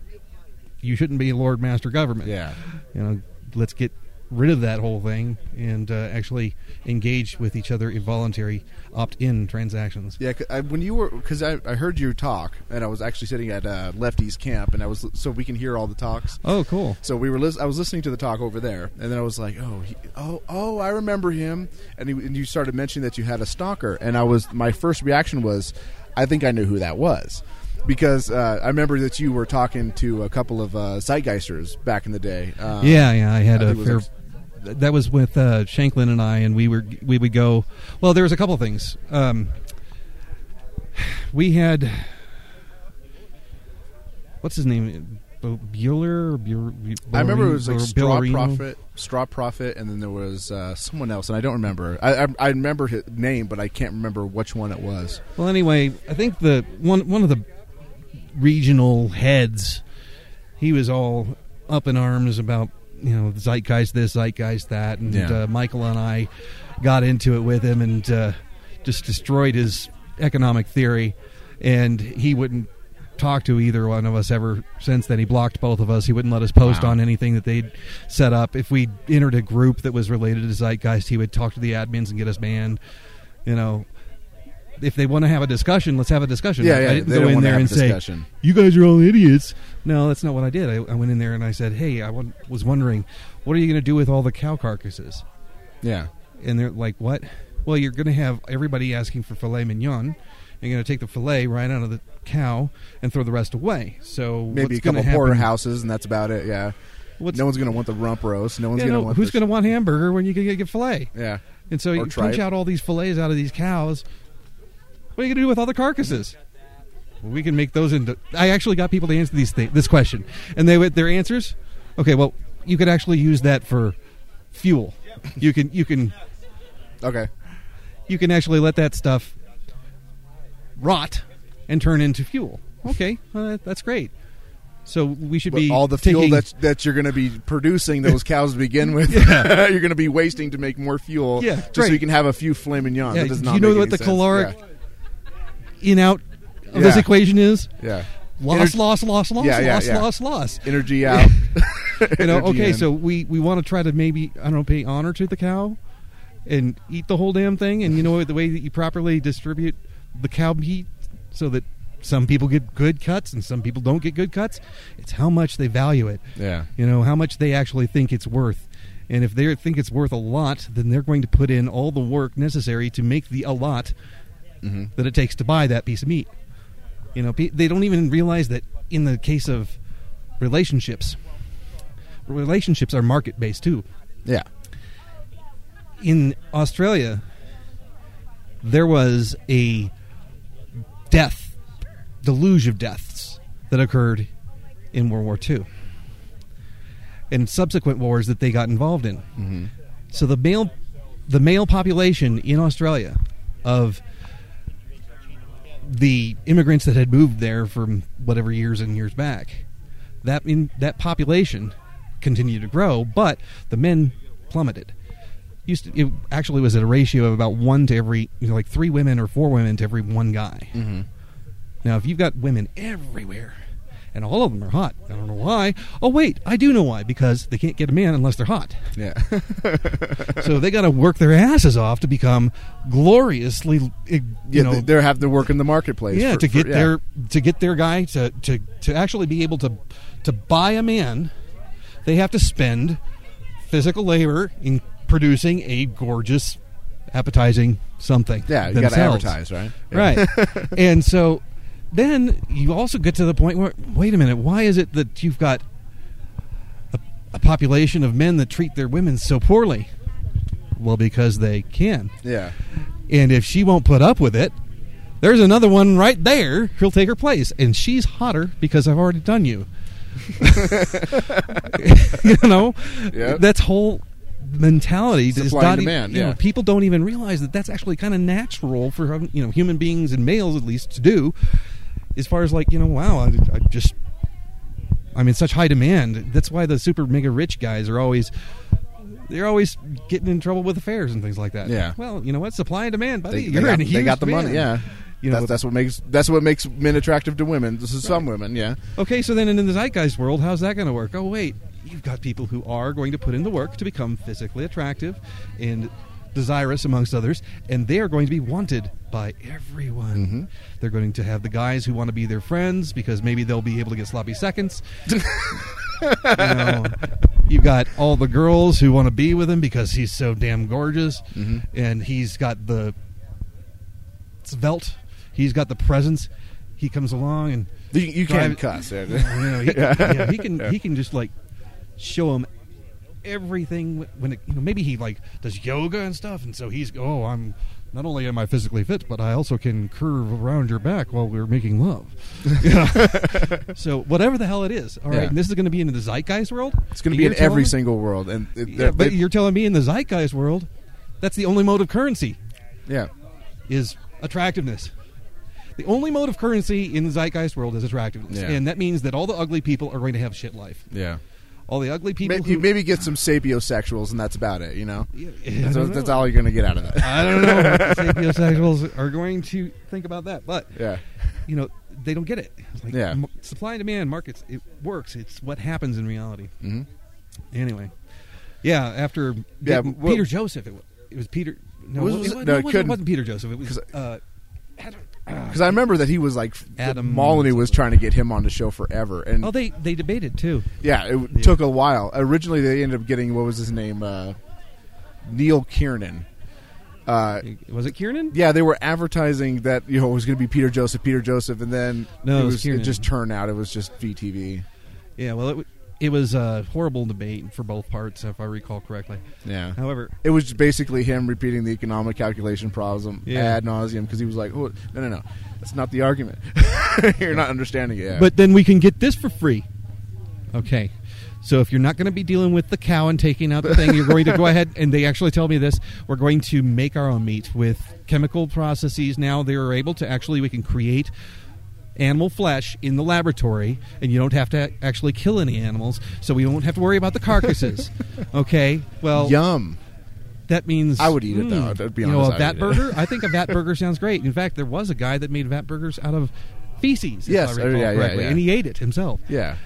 you shouldn't be Lord Master government. Yeah. You know, let's get rid of that whole thing and uh, actually engage with each other in voluntary opt-in transactions. Yeah, I, when you were because I, I heard you talk, and I was actually sitting at uh, Lefty's camp, and I was so we can hear all the talks. Oh, cool. So we were. Lis- I was listening to the talk over there, and then I was like, "Oh, he, oh, oh, I remember him." And, he, and you started mentioning that you had a stalker, and I was my first reaction was, "I think I knew who that was." Because uh, I remember that you were talking to a couple of uh, Zeitgeisters back in the day. Um, yeah, yeah, I had I a think it was fair. like- that was with uh, Shanklin and I, and we were we would go. Well, there was a couple of things. Um, we had what's his name, Bu- Bueller. or Bu- Bu- I remember it was like Straw Billerino? Prophet, Straw Prophet, and then there was uh, someone else, and I don't remember. I, I, I remember his name, but I can't remember which one it was. Well, anyway, I think the one one of the regional heads, he was all up in arms about you know zeitgeist this, zeitgeist that, and Yeah. uh, Michael and I got into it with him and uh, just destroyed his economic theory, and he wouldn't talk to either one of us ever since then. He blocked both of us. He wouldn't let us post Wow. on anything that they'd set up. If we entered a group that was related to zeitgeist, he would talk to the admins and get us banned. You know, if they want to have a discussion, let's have a discussion. Yeah, yeah, I didn't they go in there have and a say, discussion. "You guys are all idiots." No, that's not what I did. I, I went in there and I said, "Hey, I wa- was wondering, what are you going to do with all the cow carcasses?" Yeah. And they're like, "What?" Well, you're going to have everybody asking for filet mignon. You're going to take the filet right out of the cow and throw the rest away. So Maybe a couple porterhouses, and that's about it. Yeah. What's- no one's going to want the rump roast. No one's Yeah, going to no, want. who's going to want hamburger when you can get filet? Yeah. And so Or you punch out all these fillets out of these cows. What are you going to do with all the carcasses? Well, we can make those into. I actually got people to answer these th- this question, and they with their answers. Okay, well, you could actually use that for fuel. You can you can Okay. you can actually let that stuff rot and turn into fuel. Okay, uh, that's great. So we should But be all the fuel taking- that that you're going to be producing those cows to begin with. Yeah. you're going to be wasting to make more fuel. Yeah, just so you can have a few filet mignons. Yeah, that does do not you know what the sense. caloric Yeah. in out of this equation is? Yeah. Loss, Ener- loss, loss, loss, Yeah, loss, yeah. loss, loss. Energy out. you know, Energy okay, in. so we we want to try to maybe I don't know pay honor to the cow and eat the whole damn thing, and you know the way that you properly distribute the cow meat so that some people get good cuts and some people don't get good cuts. It's how much they value it. Yeah. you know how much they actually think it's worth. And if they think it's worth a lot, then they're going to put in all the work necessary to make the a lot Mhm. that it takes to buy that piece of meat. You know, pe- they don't even realize that in the case of relationships, relationships are market based too. Yeah. In Australia, there was a death, deluge of deaths that occurred in World War II and subsequent wars that they got involved in. Mm-hmm. So the male, the male population in Australia of the immigrants that had moved there from whatever years and years back, that in that population continued to grow, but the men plummeted. Used to, it actually was at a ratio of about one to every, you know, like three women or four women to every one guy. Mm-hmm. Now, if you've got women everywhere, and all of them are hot, I don't know why. Oh, wait, I do know why because they can't get a man unless they're hot. Yeah. so they got to work their asses off to become gloriously, you Yeah, know, they- they're have to work in the marketplace. yeah, for- to for- get yeah. their to get their guy to, to to actually be able to to buy a man, they have to spend physical labor in producing a gorgeous, appetizing something. Yeah, you gotta advertise, right? Yeah. Right, and so then you also get to the point where wait a minute, why is it that you've got a, a population of men that treat their women so poorly? Well, because they can. Yeah. And if she won't put up with it, there's another one right there who'll take her place. And she's hotter because I've already done you. you know? Yep. That's whole mentality is not demand, you know, yeah. people don't even realize that that's actually kind of natural for you know human beings and males at least to do as far as like you know wow I, I just I'm in such high demand that's why the super mega rich guys are always they're always getting in trouble with affairs and things like that Yeah. well you know what supply and demand buddy They, you're they got, in they huge got the demand. money. Yeah. You know, that's, that's what makes that's what makes men attractive to women. This is some women. Yeah. Okay, so then in the zeitgeist world, how's that going to work? Oh, wait, you've got people who are going to put in the work to become physically attractive and desirous, amongst others, and they are going to be wanted by everyone. Mm-hmm. They're going to have the guys who want to be their friends because maybe they'll be able to get sloppy seconds. you know, you've got all the girls who want to be with him because he's so damn gorgeous, Mhm. and he's got the svelte. He's got the presence. He comes along and You, you can drive- cuss. You know, he, Yeah. yeah, he can he can just like show him everything when it, you know maybe he like does yoga and stuff and so he's oh I'm not only am I physically fit but I also can curve around your back while we're making love. So whatever the hell it is, all right. Yeah. And this is going to be in the zeitgeist world. It's going to be in every me- single world, and it, Yeah, but they- you're telling me in the zeitgeist world, that's the only mode of currency yeah. is attractiveness. The only mode of currency in the zeitgeist world is attractiveness, Yeah. and that means that all the ugly people are going to have shit life. Yeah. All the ugly people. Maybe, who, maybe get some sapiosexuals, and that's about it. You know, Yeah, I that's, all you're going to get out of that. I don't know. the sapiosexuals are going to think about that, but Yeah. you know they don't get it. Like Yeah. m- supply and demand markets. It works. It's what happens in reality. hmm Anyway, yeah. After Yeah, getting well- Peter Joseph, it was, it was Peter. No, Was- it, was it- no, no, it wasn't, it wasn't Peter Joseph. It was. uh. Because I remember that he was like Adam Molyneux was trying to get him on the show forever, and Oh, they they debated too. yeah, it w took a while. Originally, they ended up getting what was his name, uh, Neil Kiernan. Uh, Was it Kiernan? yeah, they were advertising that you know it was going to be Peter Joseph, Peter Joseph, and then No, it it was was it Kiernan. just turned out it was just VTV. Yeah. Well, it w- it was a horrible debate for both parts, if I recall correctly. Yeah, However, it was basically him repeating the economic calculation problem Yeah. ad nauseum because he was like, oh, "No, no, no, that's not the argument. You're not understanding it." Yeah. But then we can get this for free. Okay. So if you're not going to be dealing with the cow and taking out the thing, you're going to go ahead and they actually tell me this. We're going to make our own meat with chemical processes. Now they are able to actually we can create animal flesh in the laboratory, and you don't have to actually kill any animals, so we won't have to worry about the carcasses. okay, well, Yum. that means I would eat it, though. mm, To be you know, honest, a vat would eat it. burger. I think a vat burger sounds great. In fact, there was a guy that made vat burgers out of feces. Yes, if I recall yeah, yeah, correctly, yeah. and he ate it himself. Yeah.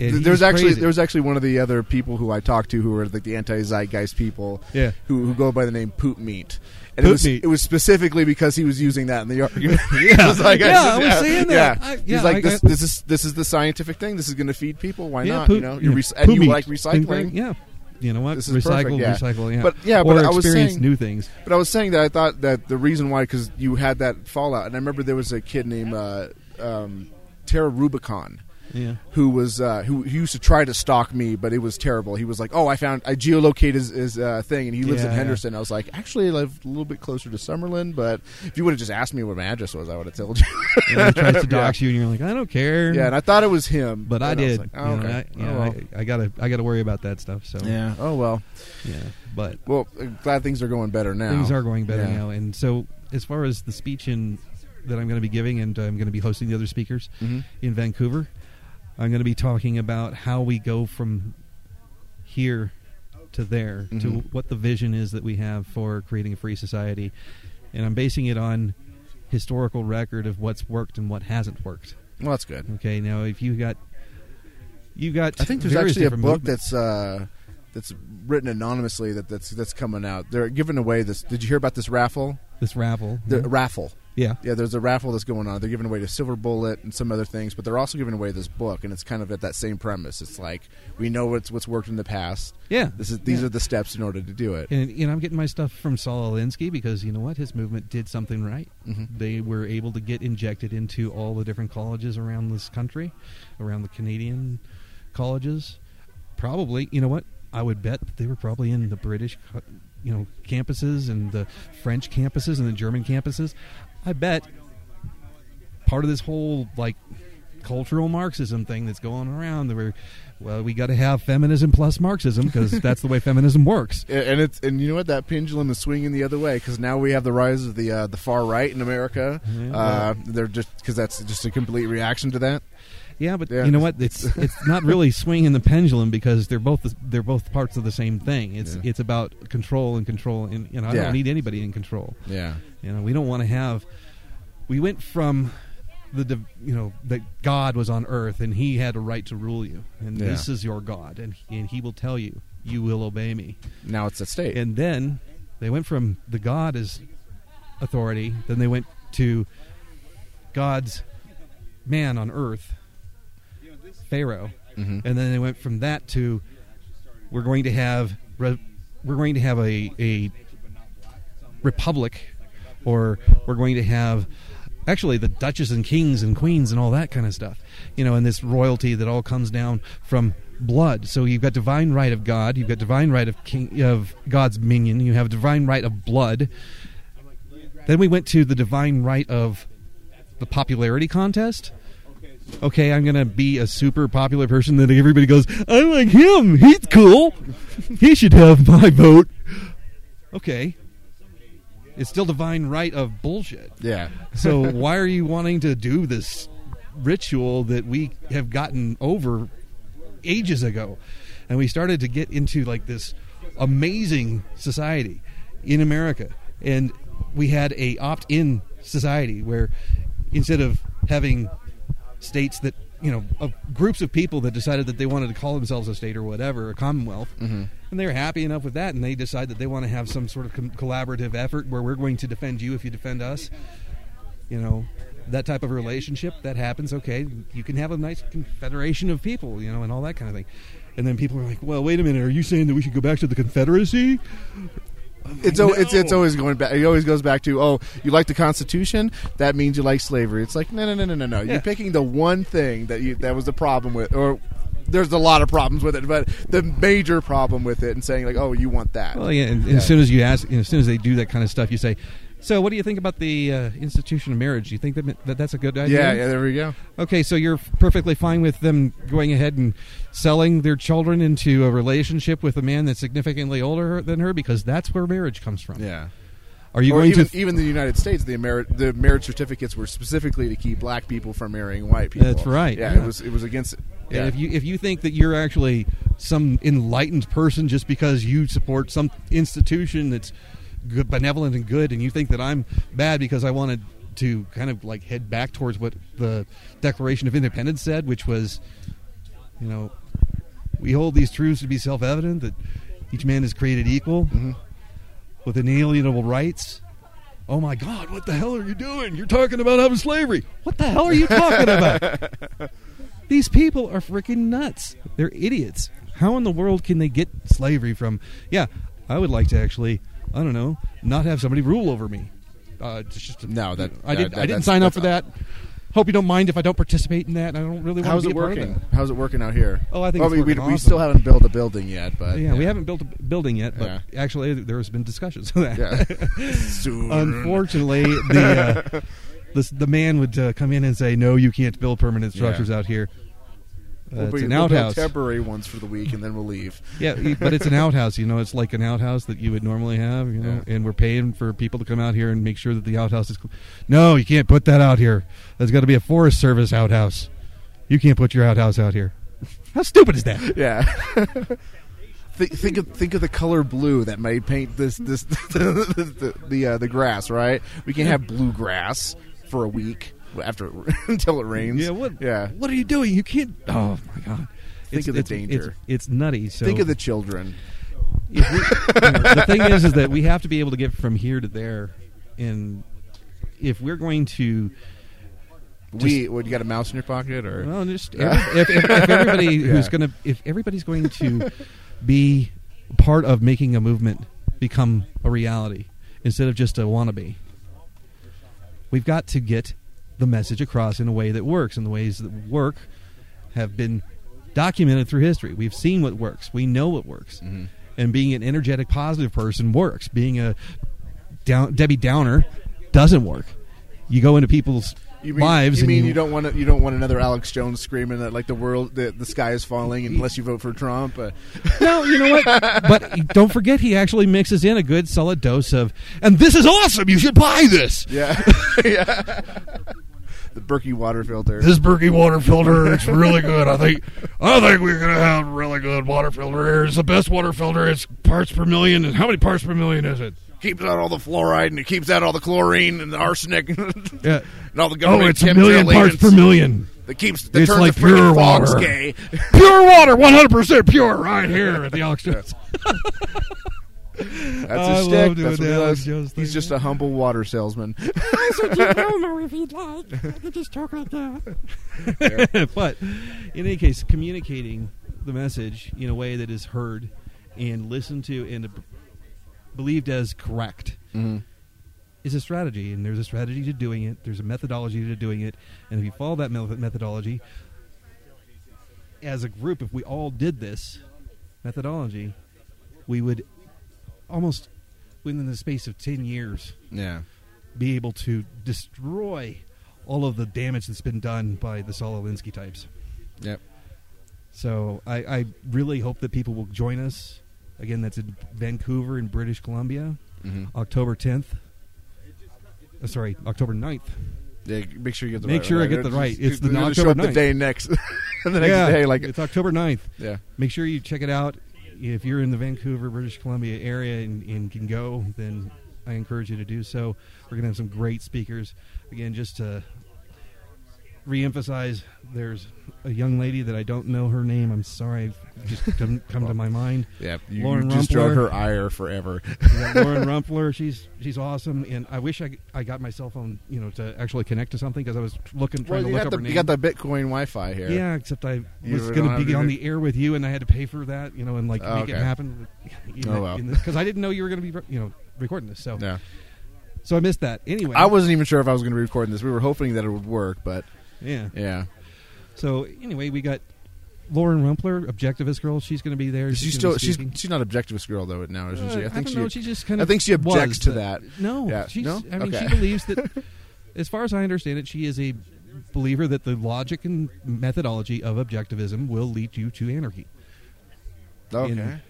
And There's actually crazy. there was actually one of the other people who I talked to who were like the anti zeitgeist people, Yeah. who who go by the name Poop Meat. And it was it was specifically because he was using that in the argument. Yeah. Was like, Yeah, I was saying that. Yeah, I- he's like I this. This is this is the scientific thing. This is going to feed people. Why Yeah, not? poop- you know, yeah. rec- and you meat. like recycling. Yeah. You know what? This is recycle, perfect, yeah. recycle. Yeah. But yeah, or but I was saying new things. But I was saying that I thought that the reason why because you had that fallout, and I remember there was a kid named uh, um, Tara Rubicon. Yeah. Who was uh, who, who used to try to stalk me, but it was terrible. He was like, "Oh, I found I geolocated his, his uh, thing, and he lives Yeah, in yeah. Henderson." I was like, "Actually, I live a little bit closer to Summerlin, but if you would have just asked me what my address was, I would have told you." And he tries to Yeah. dox you, and you're like, I don't care. Yeah, and I thought it was him, but I did. like, oh, You know, okay. I, yeah, Oh, well. I, I gotta, I gotta worry about that stuff. So Yeah. Oh well. Yeah. But well, glad things are going better now. Things are going better Yeah. now, and so as far as the speech in that I'm going to be giving, and I'm going to be hosting the other speakers Mhm. in Vancouver, I'm going to be talking about how we go from here to there to Mhm. what the vision is that we have for creating a free society, and I'm basing it on historical record of what's worked and what hasn't worked. Well, that's good. Okay, now if you got you got I think there's actually a book movements. that's uh, that's written anonymously that that's that's coming out. They're giving away this. Did you hear about this raffle? This raffle, The yeah. raffle. Yeah. yeah. There's a raffle that's going on. They're giving away the Silver Bullet and some other things, but they're also giving away this book, and it's kind of at that same premise. It's like we know what's what's worked in the past. Yeah. this is these Yeah. are the steps in order to do it. And you know, I'm getting my stuff from Saul Alinsky because you know what, his movement did something right. Mhm. They were able to get injected into all the different colleges around this country, around the Canadian colleges. Probably, you know what? I would bet that they were probably in the British, co- you know, campuses and the French campuses and the German campuses. I bet part of this whole like cultural Marxism thing that's going around. That we're well, we got to have feminism plus Marxism because that's the way feminism works. And it's and you know what that pendulum is swinging the other way because now we have the rise of the uh, the far right in America. Yeah. Uh, they're just because that's just a complete reaction to that. Yeah, but Yeah. you know what? It's it's not really swinging the pendulum because they're both they're both parts of the same thing. It's Yeah. it's about control and control, and you know I Yeah. don't need anybody in control. Yeah. you know we don't want to have. We went from the you know that God was on earth and He had a right to rule you, and this is your God, and and He will tell you you will obey me. Now it's a state. And then they went from the God is authority, then they went to God's man on earth, Pharaoh, Mhm. and then they went from that to we're going to have re- we're going to have a a republic, or we're going to have actually the duchess and kings and queens and all that kind of stuff, you know, and this royalty that all comes down from blood. So you've got divine right of God, you've got divine right of king of God's minion, you have divine right of blood. Then we went to the divine right of the popularity contest. Okay, I'm going to be a super popular person that everybody goes, I like him. He's cool. He should have my vote. Okay. It's still divine right of bullshit. Yeah. So why are you wanting to do this ritual that we have gotten over ages ago? And we started to get into like this amazing society in America. And we had a opt-in society where instead of having states that you know of groups of people that decided that they wanted to call themselves a state or whatever a commonwealth Mhm. and they're happy enough with that and they decide that they want to have some sort of com- collaborative effort where we're going to defend you if you defend us you know that type of relationship that happens okay you can have a nice confederation of people you know and all that kind of thing and then people are like well wait a minute are you saying that we should go back to the confederacy It's, o it's it's always going back. It always goes back to oh, you like the Constitution? That means you like slavery. It's like no, no, no, no, no, no. Yeah. You're picking the one thing that you that was the problem with, or there's a lot of problems with it, but the major problem with it, and saying like oh, you want that. Well, yeah, and, and as soon as you ask, you know, as soon as they do that kind of stuff, you say, "So, what do you think about the uh, institution of marriage? Do you think that, that that's a good idea?" Yeah, yeah, there we go. Okay, so you're perfectly fine with them going ahead and selling their children into a relationship with a man that's significantly older than her because that's where marriage comes from. Yeah. Are you or going even, to even the United States? The merit the marriage certificates were specifically to keep black people from marrying white people. That's right, Yeah, yeah. it was it was against. Yeah. And if you if you think that you're actually some enlightened person just because you support some institution that's good, benevolent and good, and you think that I'm bad because I wanted to kind of like head back towards what the Declaration of Independence said, which was, you know, we hold these truths to be self-evident that each man is created equal mm-hmm. with inalienable rights. Oh my God! What the hell are you doing? You're talking about having slavery. What the hell are you talking about? These people are freaking nuts. They're idiots. How in the world can they get slavery from? Yeah, I would like to actually, I don't know, not have somebody rule over me. Uh, just No, that- I didn't. that- I didn't sign up for that. Hope you don't mind if I don't participate in that. I don't really want How's to be it a part of working? How's it working out here? Oh, I think Well, it's we, we, working we still haven't built a building yet, but yeah, we haven't built a building yet, but Yeah. actually there has been discussions of that. Yeah. Soon. Unfortunately, the uh, the, the man would uh, come in and say, "No, you can't build permanent structures Yeah. out here." Uh, We'll it's be- an we'll outhouse. temporary ones for the week, and then we'll leave. Yeah, but it's an outhouse. You know, it's like an outhouse that you would normally have. You know, and we're paying for people to come out here and make sure that the outhouse is. No, you can't put that out here. There's got to be a Forest Service outhouse. You can't put your outhouse out here. How stupid is that? Yeah. think, think of think of the color blue that might paint this this the the, uh, the grass. Right? We can have blue grass for a week after until it rains. Yeah, what? Yeah. What are you doing? You can't. Oh my god! Think It's- of the it's- danger. It's, it's nutty. So Think of the children. we, you know, the thing is, is that we have to be able to get from here to there, and if we're going to, we what you got a mouse in your pocket or well, just every, if, if, if everybody who's going to, if everybody's going to be part of making a movement become a reality instead of just a wannabe, we've got to get the message across in a way that works, and the ways that work have been documented through history. We've seen what works. We know what works. Mm-hmm. And being an energetic, positive person works. Being a down, Debbie Downer doesn't work. You go into people's You mean, lives you mean you, you don't want to, you don't want another Alex Jones screaming that like the world the, the sky is falling unless you vote for Trump. Uh, No, you know what? but don't forget, he actually mixes in a good solid dose of, and this is awesome. You should buy this. yeah, yeah. The Berkey water filter. This Berkey water filter, it's really good. I think I think we're gonna have really good water filter here. It's the best water filter. It's parts per million. And how many parts per million is it? Keeps out all the fluoride and it keeps out all the chlorine and the arsenic Yeah. and all the oh, government. Oh, it's a million parts per million. That keeps that It's turns like the pure fogs water. gay. Pure water, one hundred percent pure, right here at the Alex Jones. That's his stick. That's what he Alex does. Jones He's just a humble water salesman. if you'd like. I could just talk like that. but in any case, communicating the message in a way that is heard and listened to and believed as correct Mhm. is a strategy. And there's a strategy to doing it. There's a methodology to doing it. And if you follow that methodology, as a group, if we all did this methodology, we would almost within the space of 10 years Yeah. be able to destroy all of the damage that's been done by the Saul Alinsky types. Yep. So I, I really hope that people will join us. Again, that's in Vancouver in British Columbia, Mhm. October 10th. Uh, sorry, October 9th. Yeah, make sure you get the Make right sure I right. get the right. just- It's the October show up the day next. the next yeah, day, like it's October 9th. Yeah. Make sure you check it out. If you're in the Vancouver, British Columbia area and, and can go, then I encourage you to do so. We're going to have some great speakers. Again, just to reemphasize, there's a young lady that I don't know her name. I'm sorry, just couldn't come to my mind. Yeah, you, Lauren you just drug her ire forever. Yeah, Lauren Rumpler, she's she's awesome, and I wish I, I got my cell phone, you know, to actually connect to something because I was looking trying Well, to look up the her name. you got the Bitcoin Wi-Fi here. Yeah, except I You was going to be on the air with you, and I had to pay for that, you know, and like Oh, make it okay. happen. Oh, well. because I didn't know you were going to be, you know, recording this. So, Yeah. so I missed that. Anyway, I wasn't even sure if I was going to be recording this. We were hoping that it would work, but Yeah. yeah. So anyway, we got Lauren Rumpler, objectivist girl. She's going to be there. She's gonna still she's she's not objectivist girl though now, isn't Uh, she? I think don't know, she just kind of. I think she objects to but- that. No, Yeah. she's, no. I mean, Okay. she believes that. As far as I understand it, she is a believer that the logic and methodology of objectivism will lead you to anarchy. Okay. And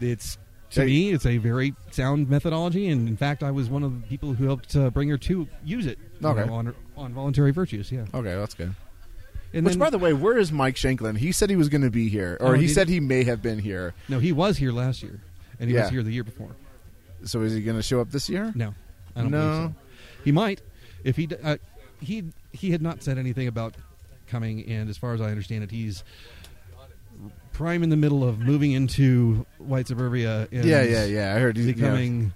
it's to Hey. me, it's a very sound methodology, and in fact, I was one of the people who helped uh, bring her to use it Okay. know, on her, on voluntary virtues. Yeah, Okay, that's good. and Which, then, by the way, where is Mike Shanklin? He said he was going to be here, or Oh, he said he? may have been here. no, he was here last year, and he Yeah. was here the year before. So is he going to show up this year? No, I don't No. believe so. He might if he uh, he he had not said anything about coming, and as far as I understand it, he's prime in the middle of moving into white suburbia. And Yeah, yeah, yeah. I heard he's becoming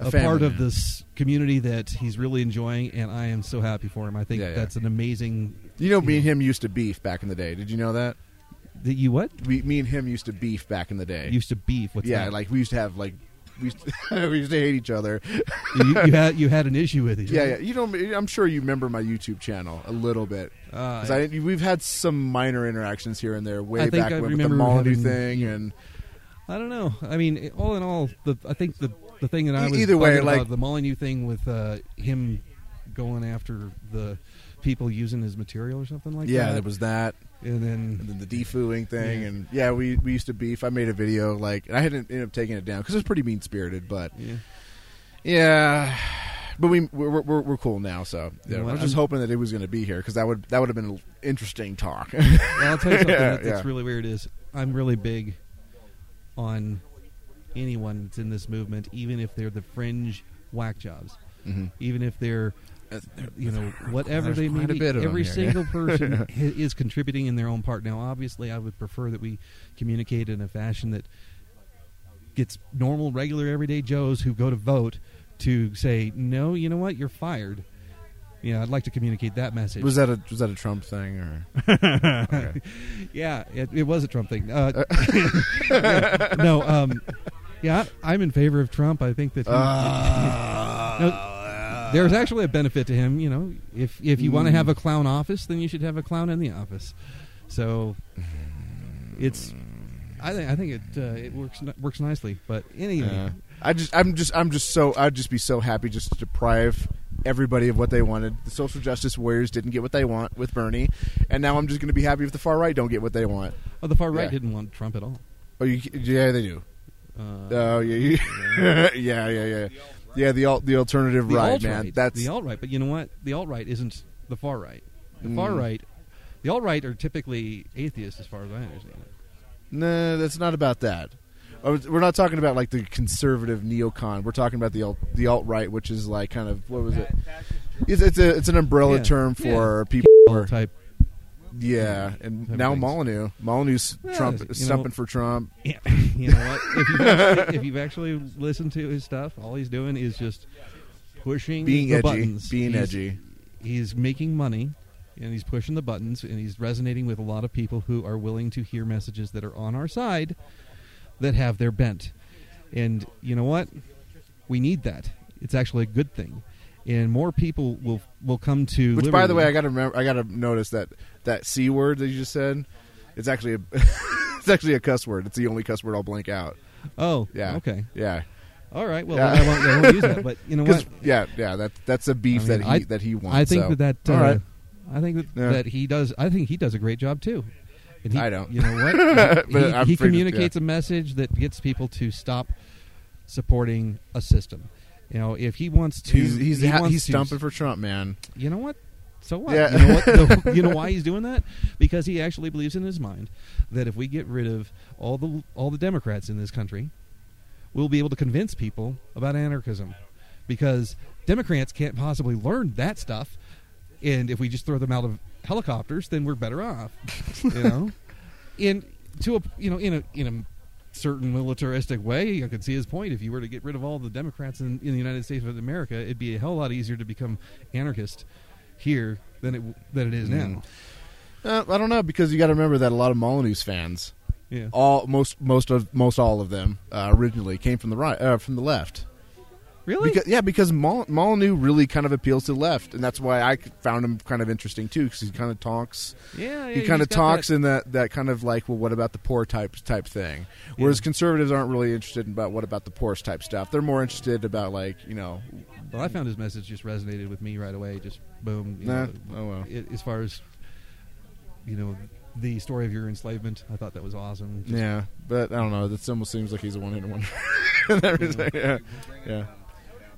A a, part of this community that he's really enjoying, and I am so happy for him. I think Yeah, yeah. that's an amazing. You know, me and him used to beef back in the day. Did you know that? That you what? We, me and him used to beef back in the day. Used to beef. What's yeah, that? like we used to have like we used to, we used to hate each other. you, you had you had an issue with it. yeah, yeah. You know, I'm sure you remember my YouTube channel a little bit. Uh, I, we've had some minor interactions here and there way back I when with the Molyneux thing and I don't know. I mean, all in all, the I think the the thing that I was either way, like- about the Molyneux thing with uh, him going after the people using his material or something like yeah, that. Yeah, there was that. and then and then the defooing thing, Yeah. and yeah, we we used to beef. I made a video like, and I hadn't ended up taking it down because it was pretty mean spirited, but yeah. yeah. But we we're, we're, we're cool now, so yeah, You know I what, was just I'm- hoping that it was going to be here because that would that would have been an interesting talk. Well, I'll tell you something Yeah, that, that's really weird is I'm really big on anyone that's in this movement, even if they're the fringe whack jobs, Mhm. even if they're you know whatever there's they may be. Every here, single yeah. person is contributing in their own part. Now, obviously, I would prefer that we communicate in a fashion that gets normal, regular, everyday Joes who go to vote to say, "No, you know what? You're fired." Yeah, I'd like to communicate that message. was that a was that a Trump thing or? Okay. yeah, it, it was a Trump thing. Uh, no, um, yeah, I'm in favor of Trump. I think that he, No, there's actually a benefit to him. You know, if if you want to have a clown office, then you should have a clown in the office. So it's. I think I think it uh, it works works nicely. But anyway, Yeah. I just I'm just I'm just so I'd just be so happy just to deprive everybody of what they wanted. The social justice warriors didn't get what they want with Bernie, and now I'm just going to be happy if the far right don't get what they want. oh, the far right Yeah. didn't want Trump at all. Oh, you, yeah, they do. Uh, Oh yeah, you- yeah, yeah, yeah, yeah. The al- the alternative the right, man. That's the alt right. But you know what? The alt right isn't the far right. The far Mm. right, the alt right are typically atheists, as far as I understand it. no, that's not about that. Oh, We're not talking about like the conservative neocon. We're talking about the alt, the alt right, which is like kind of what was it? It's, it's a it's an umbrella Yeah. term for Yeah. people. type. Yeah, and now things. Molyneux, Molyneux's Yeah, Trump you know- stumping for Trump. Yeah, you know what? If you've, actually, if you've actually listened to his stuff, all he's doing is just pushing Being the edgy, buttons. being He's- edgy. He's making money, and he's pushing the buttons, and he's resonating with a lot of people who are willing to hear messages that are on our side, that have their bent. And you know what? We need that. It's actually a good thing, and more people will will come to. Which, by the way, I got to remember. I got to notice that that c word that you just said. It's actually a it's actually a cuss word. It's the only cuss word I'll blank out. Oh, Yeah. Okay. Yeah. All right. Well, Yeah. I, won't, I won't use that. But you know what? Yeah, yeah. That that's a beef I mean, that he I- that he wants. I think so. that that uh, All right. I think that, Yeah. that he does. I think he does a great job too. And he, I don't. You know what? But he he afraid to- communicates a message that gets people to stop supporting a system. You know, if he wants to, He's he's he ha- wants he's to- stumping for Trump, man. You know what? So what? Yeah. You know what? The- you know why he's doing that? Because he actually believes in his mind that if we get rid of all the all the Democrats in this country, we'll be able to convince people about anarchism. Because Democrats can't possibly learn that stuff, and if we just throw them out of helicopters, then we're better off. You know, and to a you know in a in a certain militaristic way, I could see his point. If you were to get rid of all the Democrats in, in the United States of America, it'd be a hell lot easier to become anarchist here than it than it is now. Uh, I don't know because you got to remember that a lot of Molyneux's fans, Yeah. all most most of most all of them uh, originally came from the right uh, from the left. Really? Because, yeah, because Mol- Molyneux really kind of appeals to the left, and that's why I found him kind of interesting too. Because he kind of talks, Yeah, yeah, he kind of talks that- in that that kind of like, well, what about the poor type type thing? Whereas Yeah. conservatives aren't really interested in about what about the poorest type stuff. They're more interested about like you know, Well, I found his message just resonated with me right away. Just boom. You Nah. know, Oh, well. it- as far as you know, the story of your enslavement. I thought that was awesome. Just- Yeah, but I don't know. That almost seems like he's a one hit wonder. That is- yeah, yeah.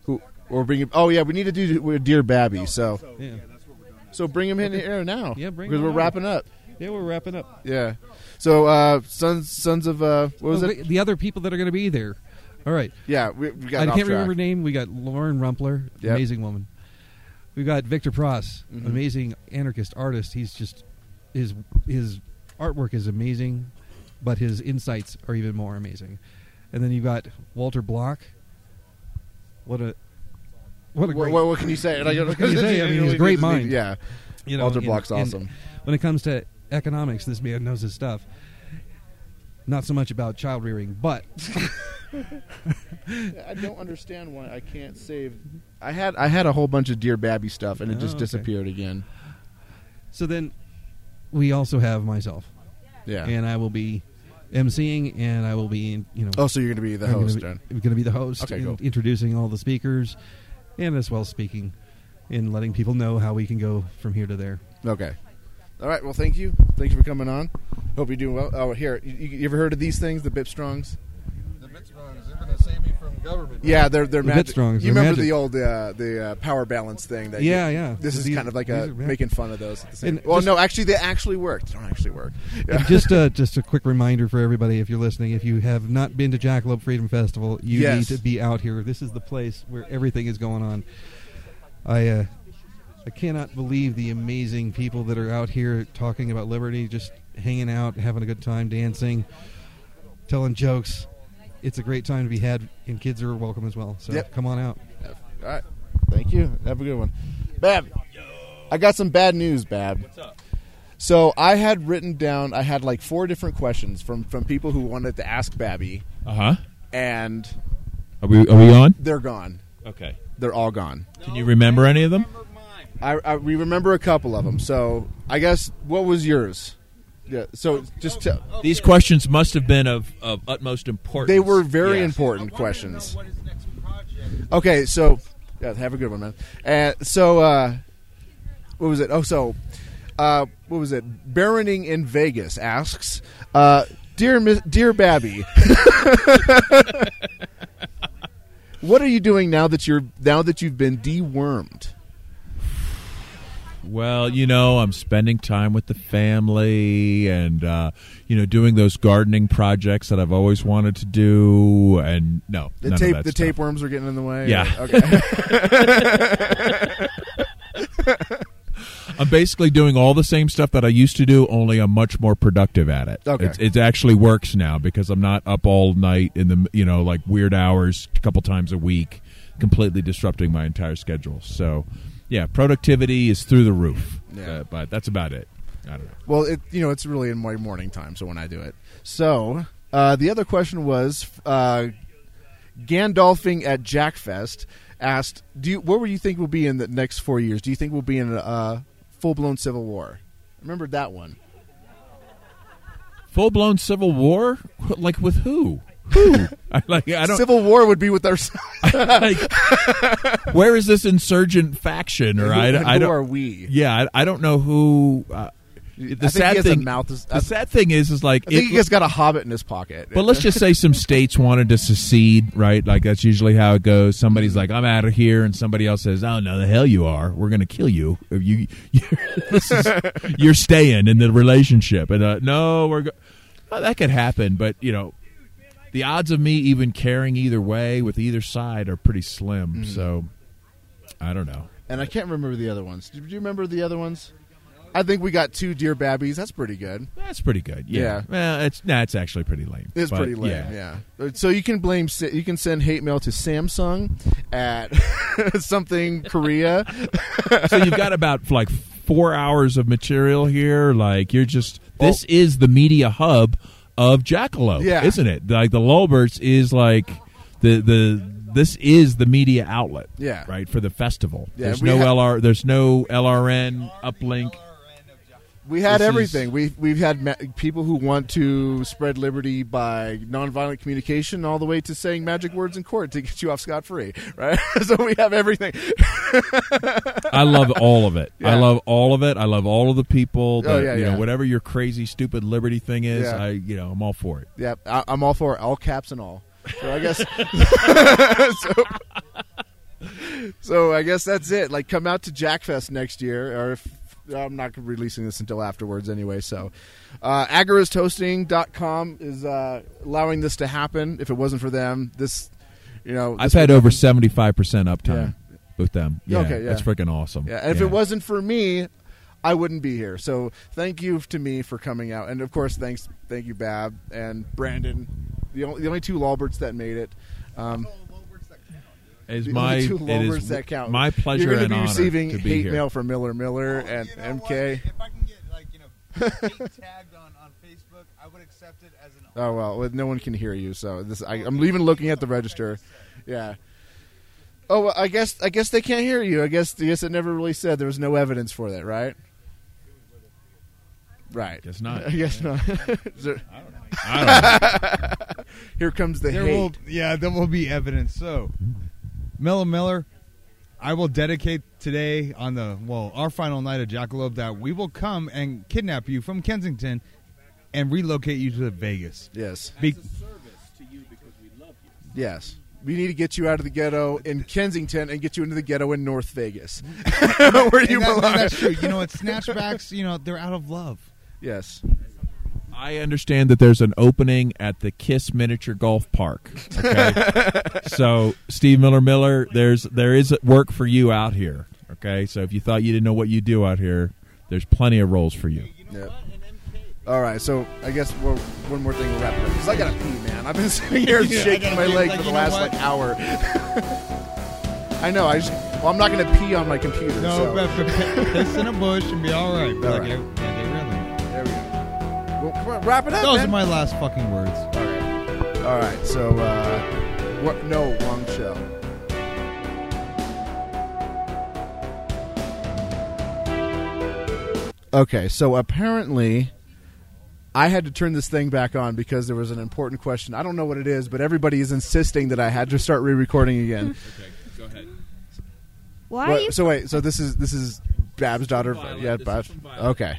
Who or bring him? Oh yeah, we need to do with Dear Babby. So Yeah. so bring him in here now. Yeah, bring because we're on. wrapping up. Yeah, we're wrapping up. Yeah. So uh, sons sons of uh, what was Oh, it? The other people that are going to be there. All right. Yeah, we, we got I can't track. remember her name. We got Lauren Rumpler, Yep. amazing woman. We got Victor Pross, Mhm. amazing anarchist artist. He's just his his artwork is amazing, but his insights are even more amazing. And then you've got Walter Block. What a what a What, great what, what can you say? Like, What can you say? I mean, he's a great mind. Yeah, You know, Walter Block's and awesome. when it comes to economics, this man knows his stuff. Not so much about child rearing, but I don't understand why I can't save. I had I had a whole bunch of Dear Babby stuff, and it Oh, just okay. disappeared again. So then, we also have myself. Yeah. and I will be emceeing, and I will be, you know. Oh, so you're going to be the I'm gonna host be- I'm going to be the host. Okay, cool. Introducing all the speakers, and as well speaking, and letting people know how we can go from here to there. Okay. All right. Well, thank you. Thank you for coming on. Hope you're doing well. Oh, here. You, you ever heard of these things, the Bip Strongs? The Bitstrongs, they're going to save me from government. Yeah, they're they're magic. Bitstrongs, You they're remember magic. the old uh, the uh, power balance thing? That Yeah, you- yeah. This is These- kind of like a making fun of those. At the same. And well, just- no, actually, they actually worked. They don't actually work. Yeah. Just uh, just a quick reminder for everybody, if you're listening, if you have not been to Jackalope Freedom Festival, you Yes. need to be out here. This is the place where everything is going on. I uh, I cannot believe the amazing people that are out here talking about liberty, just hanging out, having a good time, dancing, telling jokes. It's a great time to be had, and kids are welcome as well. So Yep. come on out. All right. Thank you. Have a good one. Babb, I got some bad news, Babb. What's up? So I had written down, I had like four different questions from, from people who wanted to ask Babby, Uh huh. and Are we are we on? they're gone. Okay. They're all gone. Can you remember any of them? I, I we remember a couple of them. So I guess what was yours? Yeah. So just tell. These questions must have been of, of utmost importance. They were very Yes. important questions. Okay, so yeah, have a good one, man. And so, uh, what was it? Oh, so uh, what was it? Baroning in Vegas asks, uh, "Dear Miss, dear Babby, what are you doing now that you're now that you've been dewormed?" Well, you know, I'm spending time with the family and uh, you know doing those gardening projects that I've always wanted to do. And no, The tape, the stuff. tapeworms are getting in the way. Yeah. Okay. I'm basically doing all the same stuff that I used to do, only I'm much more productive at it. Okay. It actually works now because I'm not up all night in the you know like weird hours a couple times a week, completely disrupting my entire schedule. So, yeah, productivity is through the roof. Yeah. Uh, but that's about it. I don't know. Well, it you know it's really in my morning time, so when I do it. So uh, the other question was uh, Gandalfing at Jackfest asked, "Do you, what would you think we'll be in the next four years? Do you think we'll be in a uh, full blown civil war?" Remember that one? Full blown civil war, like with who? I, like I don't. Civil war would be with our. like, where is this insurgent faction? Or I, Who- I who don't. are we? Yeah, I, I don't know who. Uh, the think sad he has a thing. mouth is- the sad thing is, is like I think it- he has got a hobbit in his pocket. But let's just say some states wanted to secede, right? Like that's usually how it goes. Somebody's like, "I'm out of here," and somebody else says, "Oh no, the hell you are! We're going to kill you. You, is, you're staying in the relationship." And uh, no, we're go- well, that could happen, but you know, the odds of me even caring either way with either side are pretty slim. Mhm. So I don't know. and I can't remember the other ones. Do you remember the other ones? I think we got two deer babbies. That's pretty good. That's pretty good. Yeah. Yeah. Well, it's nah, it's actually pretty lame. It's pretty lame, yeah. So you can blame, you can send hate mail to Samsung at something Korea. so you've got about like four hours of material here. Like you're just this is the media hub of Jackalope, Yeah. isn't it? Like the Lulberts is like the the this is the media outlet, Yeah. right for the festival. Yeah, there's no ha- LR, there's no LRN uplink. We had This is- everything. We've we've had ma- people who want to spread liberty by nonviolent communication, all the way to saying magic words in court to get you off scot free. Right. so we have everything. I love all of it. I love all of it. I love all of the people. Oh, yeah, you yeah. know, whatever your crazy, stupid liberty thing is, Yeah. I you know, I'm all for it. Yeah, I, I'm all for it, all caps and all. So I guess. so, so I guess that's it. Like, come out to Jackfest next year, or if I'm not releasing this until afterwards anyway. So, uh, agoristhosting.com is uh, allowing this to happen. If it wasn't for them, this, you know, I've had over seventy five percent uptime with them. Yeah, Okay, yeah. that's freaking awesome. Yeah, and if it wasn't for me, I wouldn't be here. So thank you to me for coming out, and of course, thanks, thank you, Babb and Brandon, the only, the only two Lawberts that made it. Um, Is the my only two it Lawberts is that count. my pleasure You're gonna and be honor receiving to be hate here. mail from Miller Miller oh, and MK. What? If I can get like you know tagged on, on Facebook, I would accept it as an Honor. Oh well, well, no one can hear you, so this I, I'm even looking at the register. Yeah. Oh, well, I guess I guess they can't hear you. I guess I guess it never really said there was no evidence for that, right? Right. Guess not. I guess not. There- I Here comes the there hate. will, yeah, there will be evidence. So, Miller Miller, I will dedicate today on the well our final night of Jackalope that we will come and kidnap you from Kensington and relocate you to Vegas. Yes. Be- Yes. We need to get you out of the ghetto in Kensington and get you into the ghetto in North Vegas, where you that- belong. that's true. You know, it's snatchbacks. You know, they're out of love. Yes. I understand that there's an opening at the Kiss Miniature Golf Park. Okay, so Steve Miller Miller, there's there is work for you out here. Okay, so if you thought you didn't know what you do out here, there's plenty of roles for you. Yep. All right, so I guess we're, one more thing to wrap it up because I gotta pee, man. I've been sitting here Yeah, shaking my pee. leg Like, for the last like hour. I know. I just well, I'm not gonna pee on my computer. No, so. but, but piss in a bush and be all right. All like, right. yeah, Well, come on, wrap it up. Those man. are my last fucking words. All right. All right. So, uh, what? No, wrong show. Okay, so apparently I had to turn this thing back on because there was an important question. I don't know what it is, but everybody is insisting that I had to start re-recording again. Okay, go ahead. Why What- are you? so wait, so this is this is Babb's daughter. Violet. Yeah, This is Babs. Okay.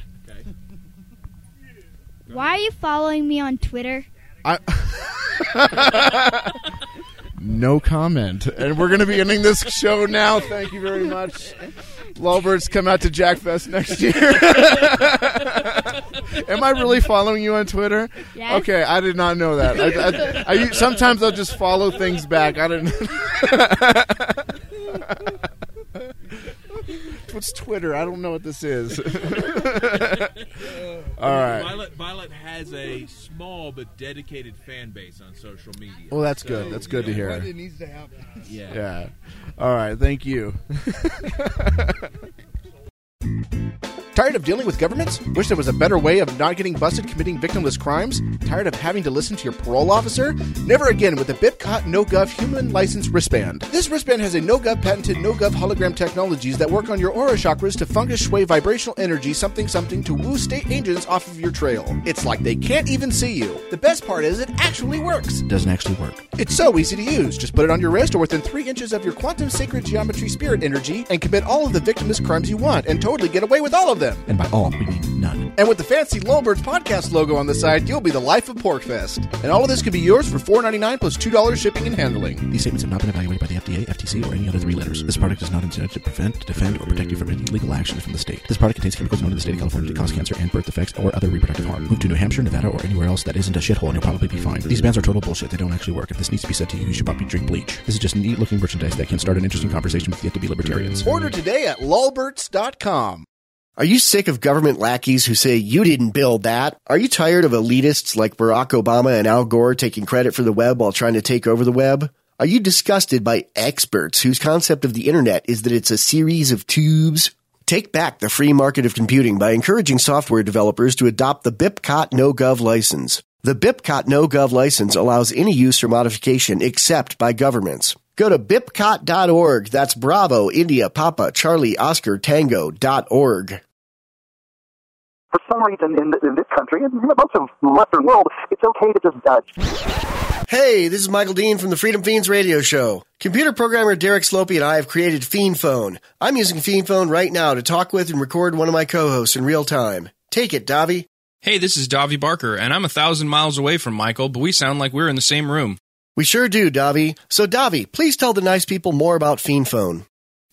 Why are you following me on Twitter? I no comment. And we're going to be ending this show now. Thank you very much. Lawbirds come out to Jackfest next year. Am I really following you on Twitter? Yes. Okay, I did not know that. I, I, I, sometimes I'll just follow things back. I didn't. What's Twitter? I don't know what this is. All right. Violet, Violet has a small but dedicated fan base on social media. Well, that's So, good. That's good to you know, hear. needs to happen. Yeah. Yeah. All right. Thank you. Tired of dealing with governments? Wish there was a better way of not getting busted committing victimless crimes? Tired of having to listen to your parole officer? Never again with the BIPCOT NoGov human license wristband. This wristband has a NoGov patented NoGov hologram technologies that work on your aura chakras to feng shui vibrational energy something something to woo state agents off of your trail. It's like they can't even see you. The best part is it actually works. It Doesn't actually work. It's so easy to use. Just put it on your wrist or within three inches of your quantum sacred geometry spirit energy and commit all of the victimless crimes you want and totally get away with all of them. And by all, we mean none. And with the fancy Lowbirds podcast logo on the side, you'll be the life of PorcFest. And all of this can be yours for $4.99 plus $2 shipping and handling. These statements have not been evaluated by the FDA, FTC, or any other three letters. This product is not intended to prevent, defend, or protect you from any legal actions from the state. This product contains chemicals known in the state of California to cause cancer and birth defects or other reproductive harm. Move to New Hampshire, Nevada, or anywhere else that isn't a shithole and you'll probably be fine. These bans are total bullshit. They don't actually work. If this needs to be said to you, you should probably drink bleach. This is just neat looking merchandise that can start an interesting conversation with yet to be libertarians. Order today at lulberts.com. Are you sick of government lackeys who say you didn't build that? Are you tired of elitists like Barack Obama and Al Gore taking credit for the web while trying to take over the web? Are you disgusted by experts whose concept of the internet is that it's a series of tubes? Take back the free market of computing by encouraging software developers to adopt the BIPCOT NoGov license. The BIPCOT NoGov license allows any use or modification except by governments. Go to bipcot.org. That's Bravo, India, Papa, Charlie, Oscar, Tango dot org. For some reason in, in this country and in most of the Western world, it's okay to just judge. Hey, this is Michael Dean from the Freedom Feens radio show. Computer programmer Derek Slopey and I have created FeenPhone. I'm using FeenPhone right now to talk with and record one of my co-hosts in real time. Take it, Davi. Hey, this is Davi Barker, and I'm a thousand miles away from Michael, but we sound like we're in the same room. We sure do, Davi. So, Davi, please tell the nice people more about Fiend Phone.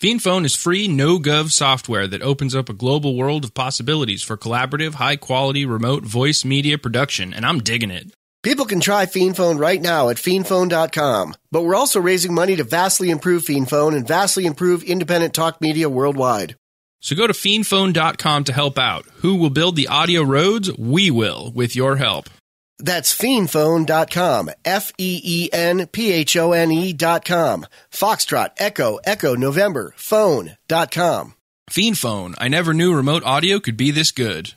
FeenPhone is free, no-gov software that opens up a global world of possibilities for collaborative, high-quality remote voice media production, and I'm digging it. People can try FeenPhone right now at feenphone.com. But we're also raising money to vastly improve FeenPhone and vastly improve independent talk media worldwide. So go to feenphone.com to help out. Who will build the audio roads? We will, with your help. That's feenphone.com. F E E N P H O N E.com. Foxtrot, Echo, Echo, November, phone.com. FeenPhone. I never knew remote audio could be this good.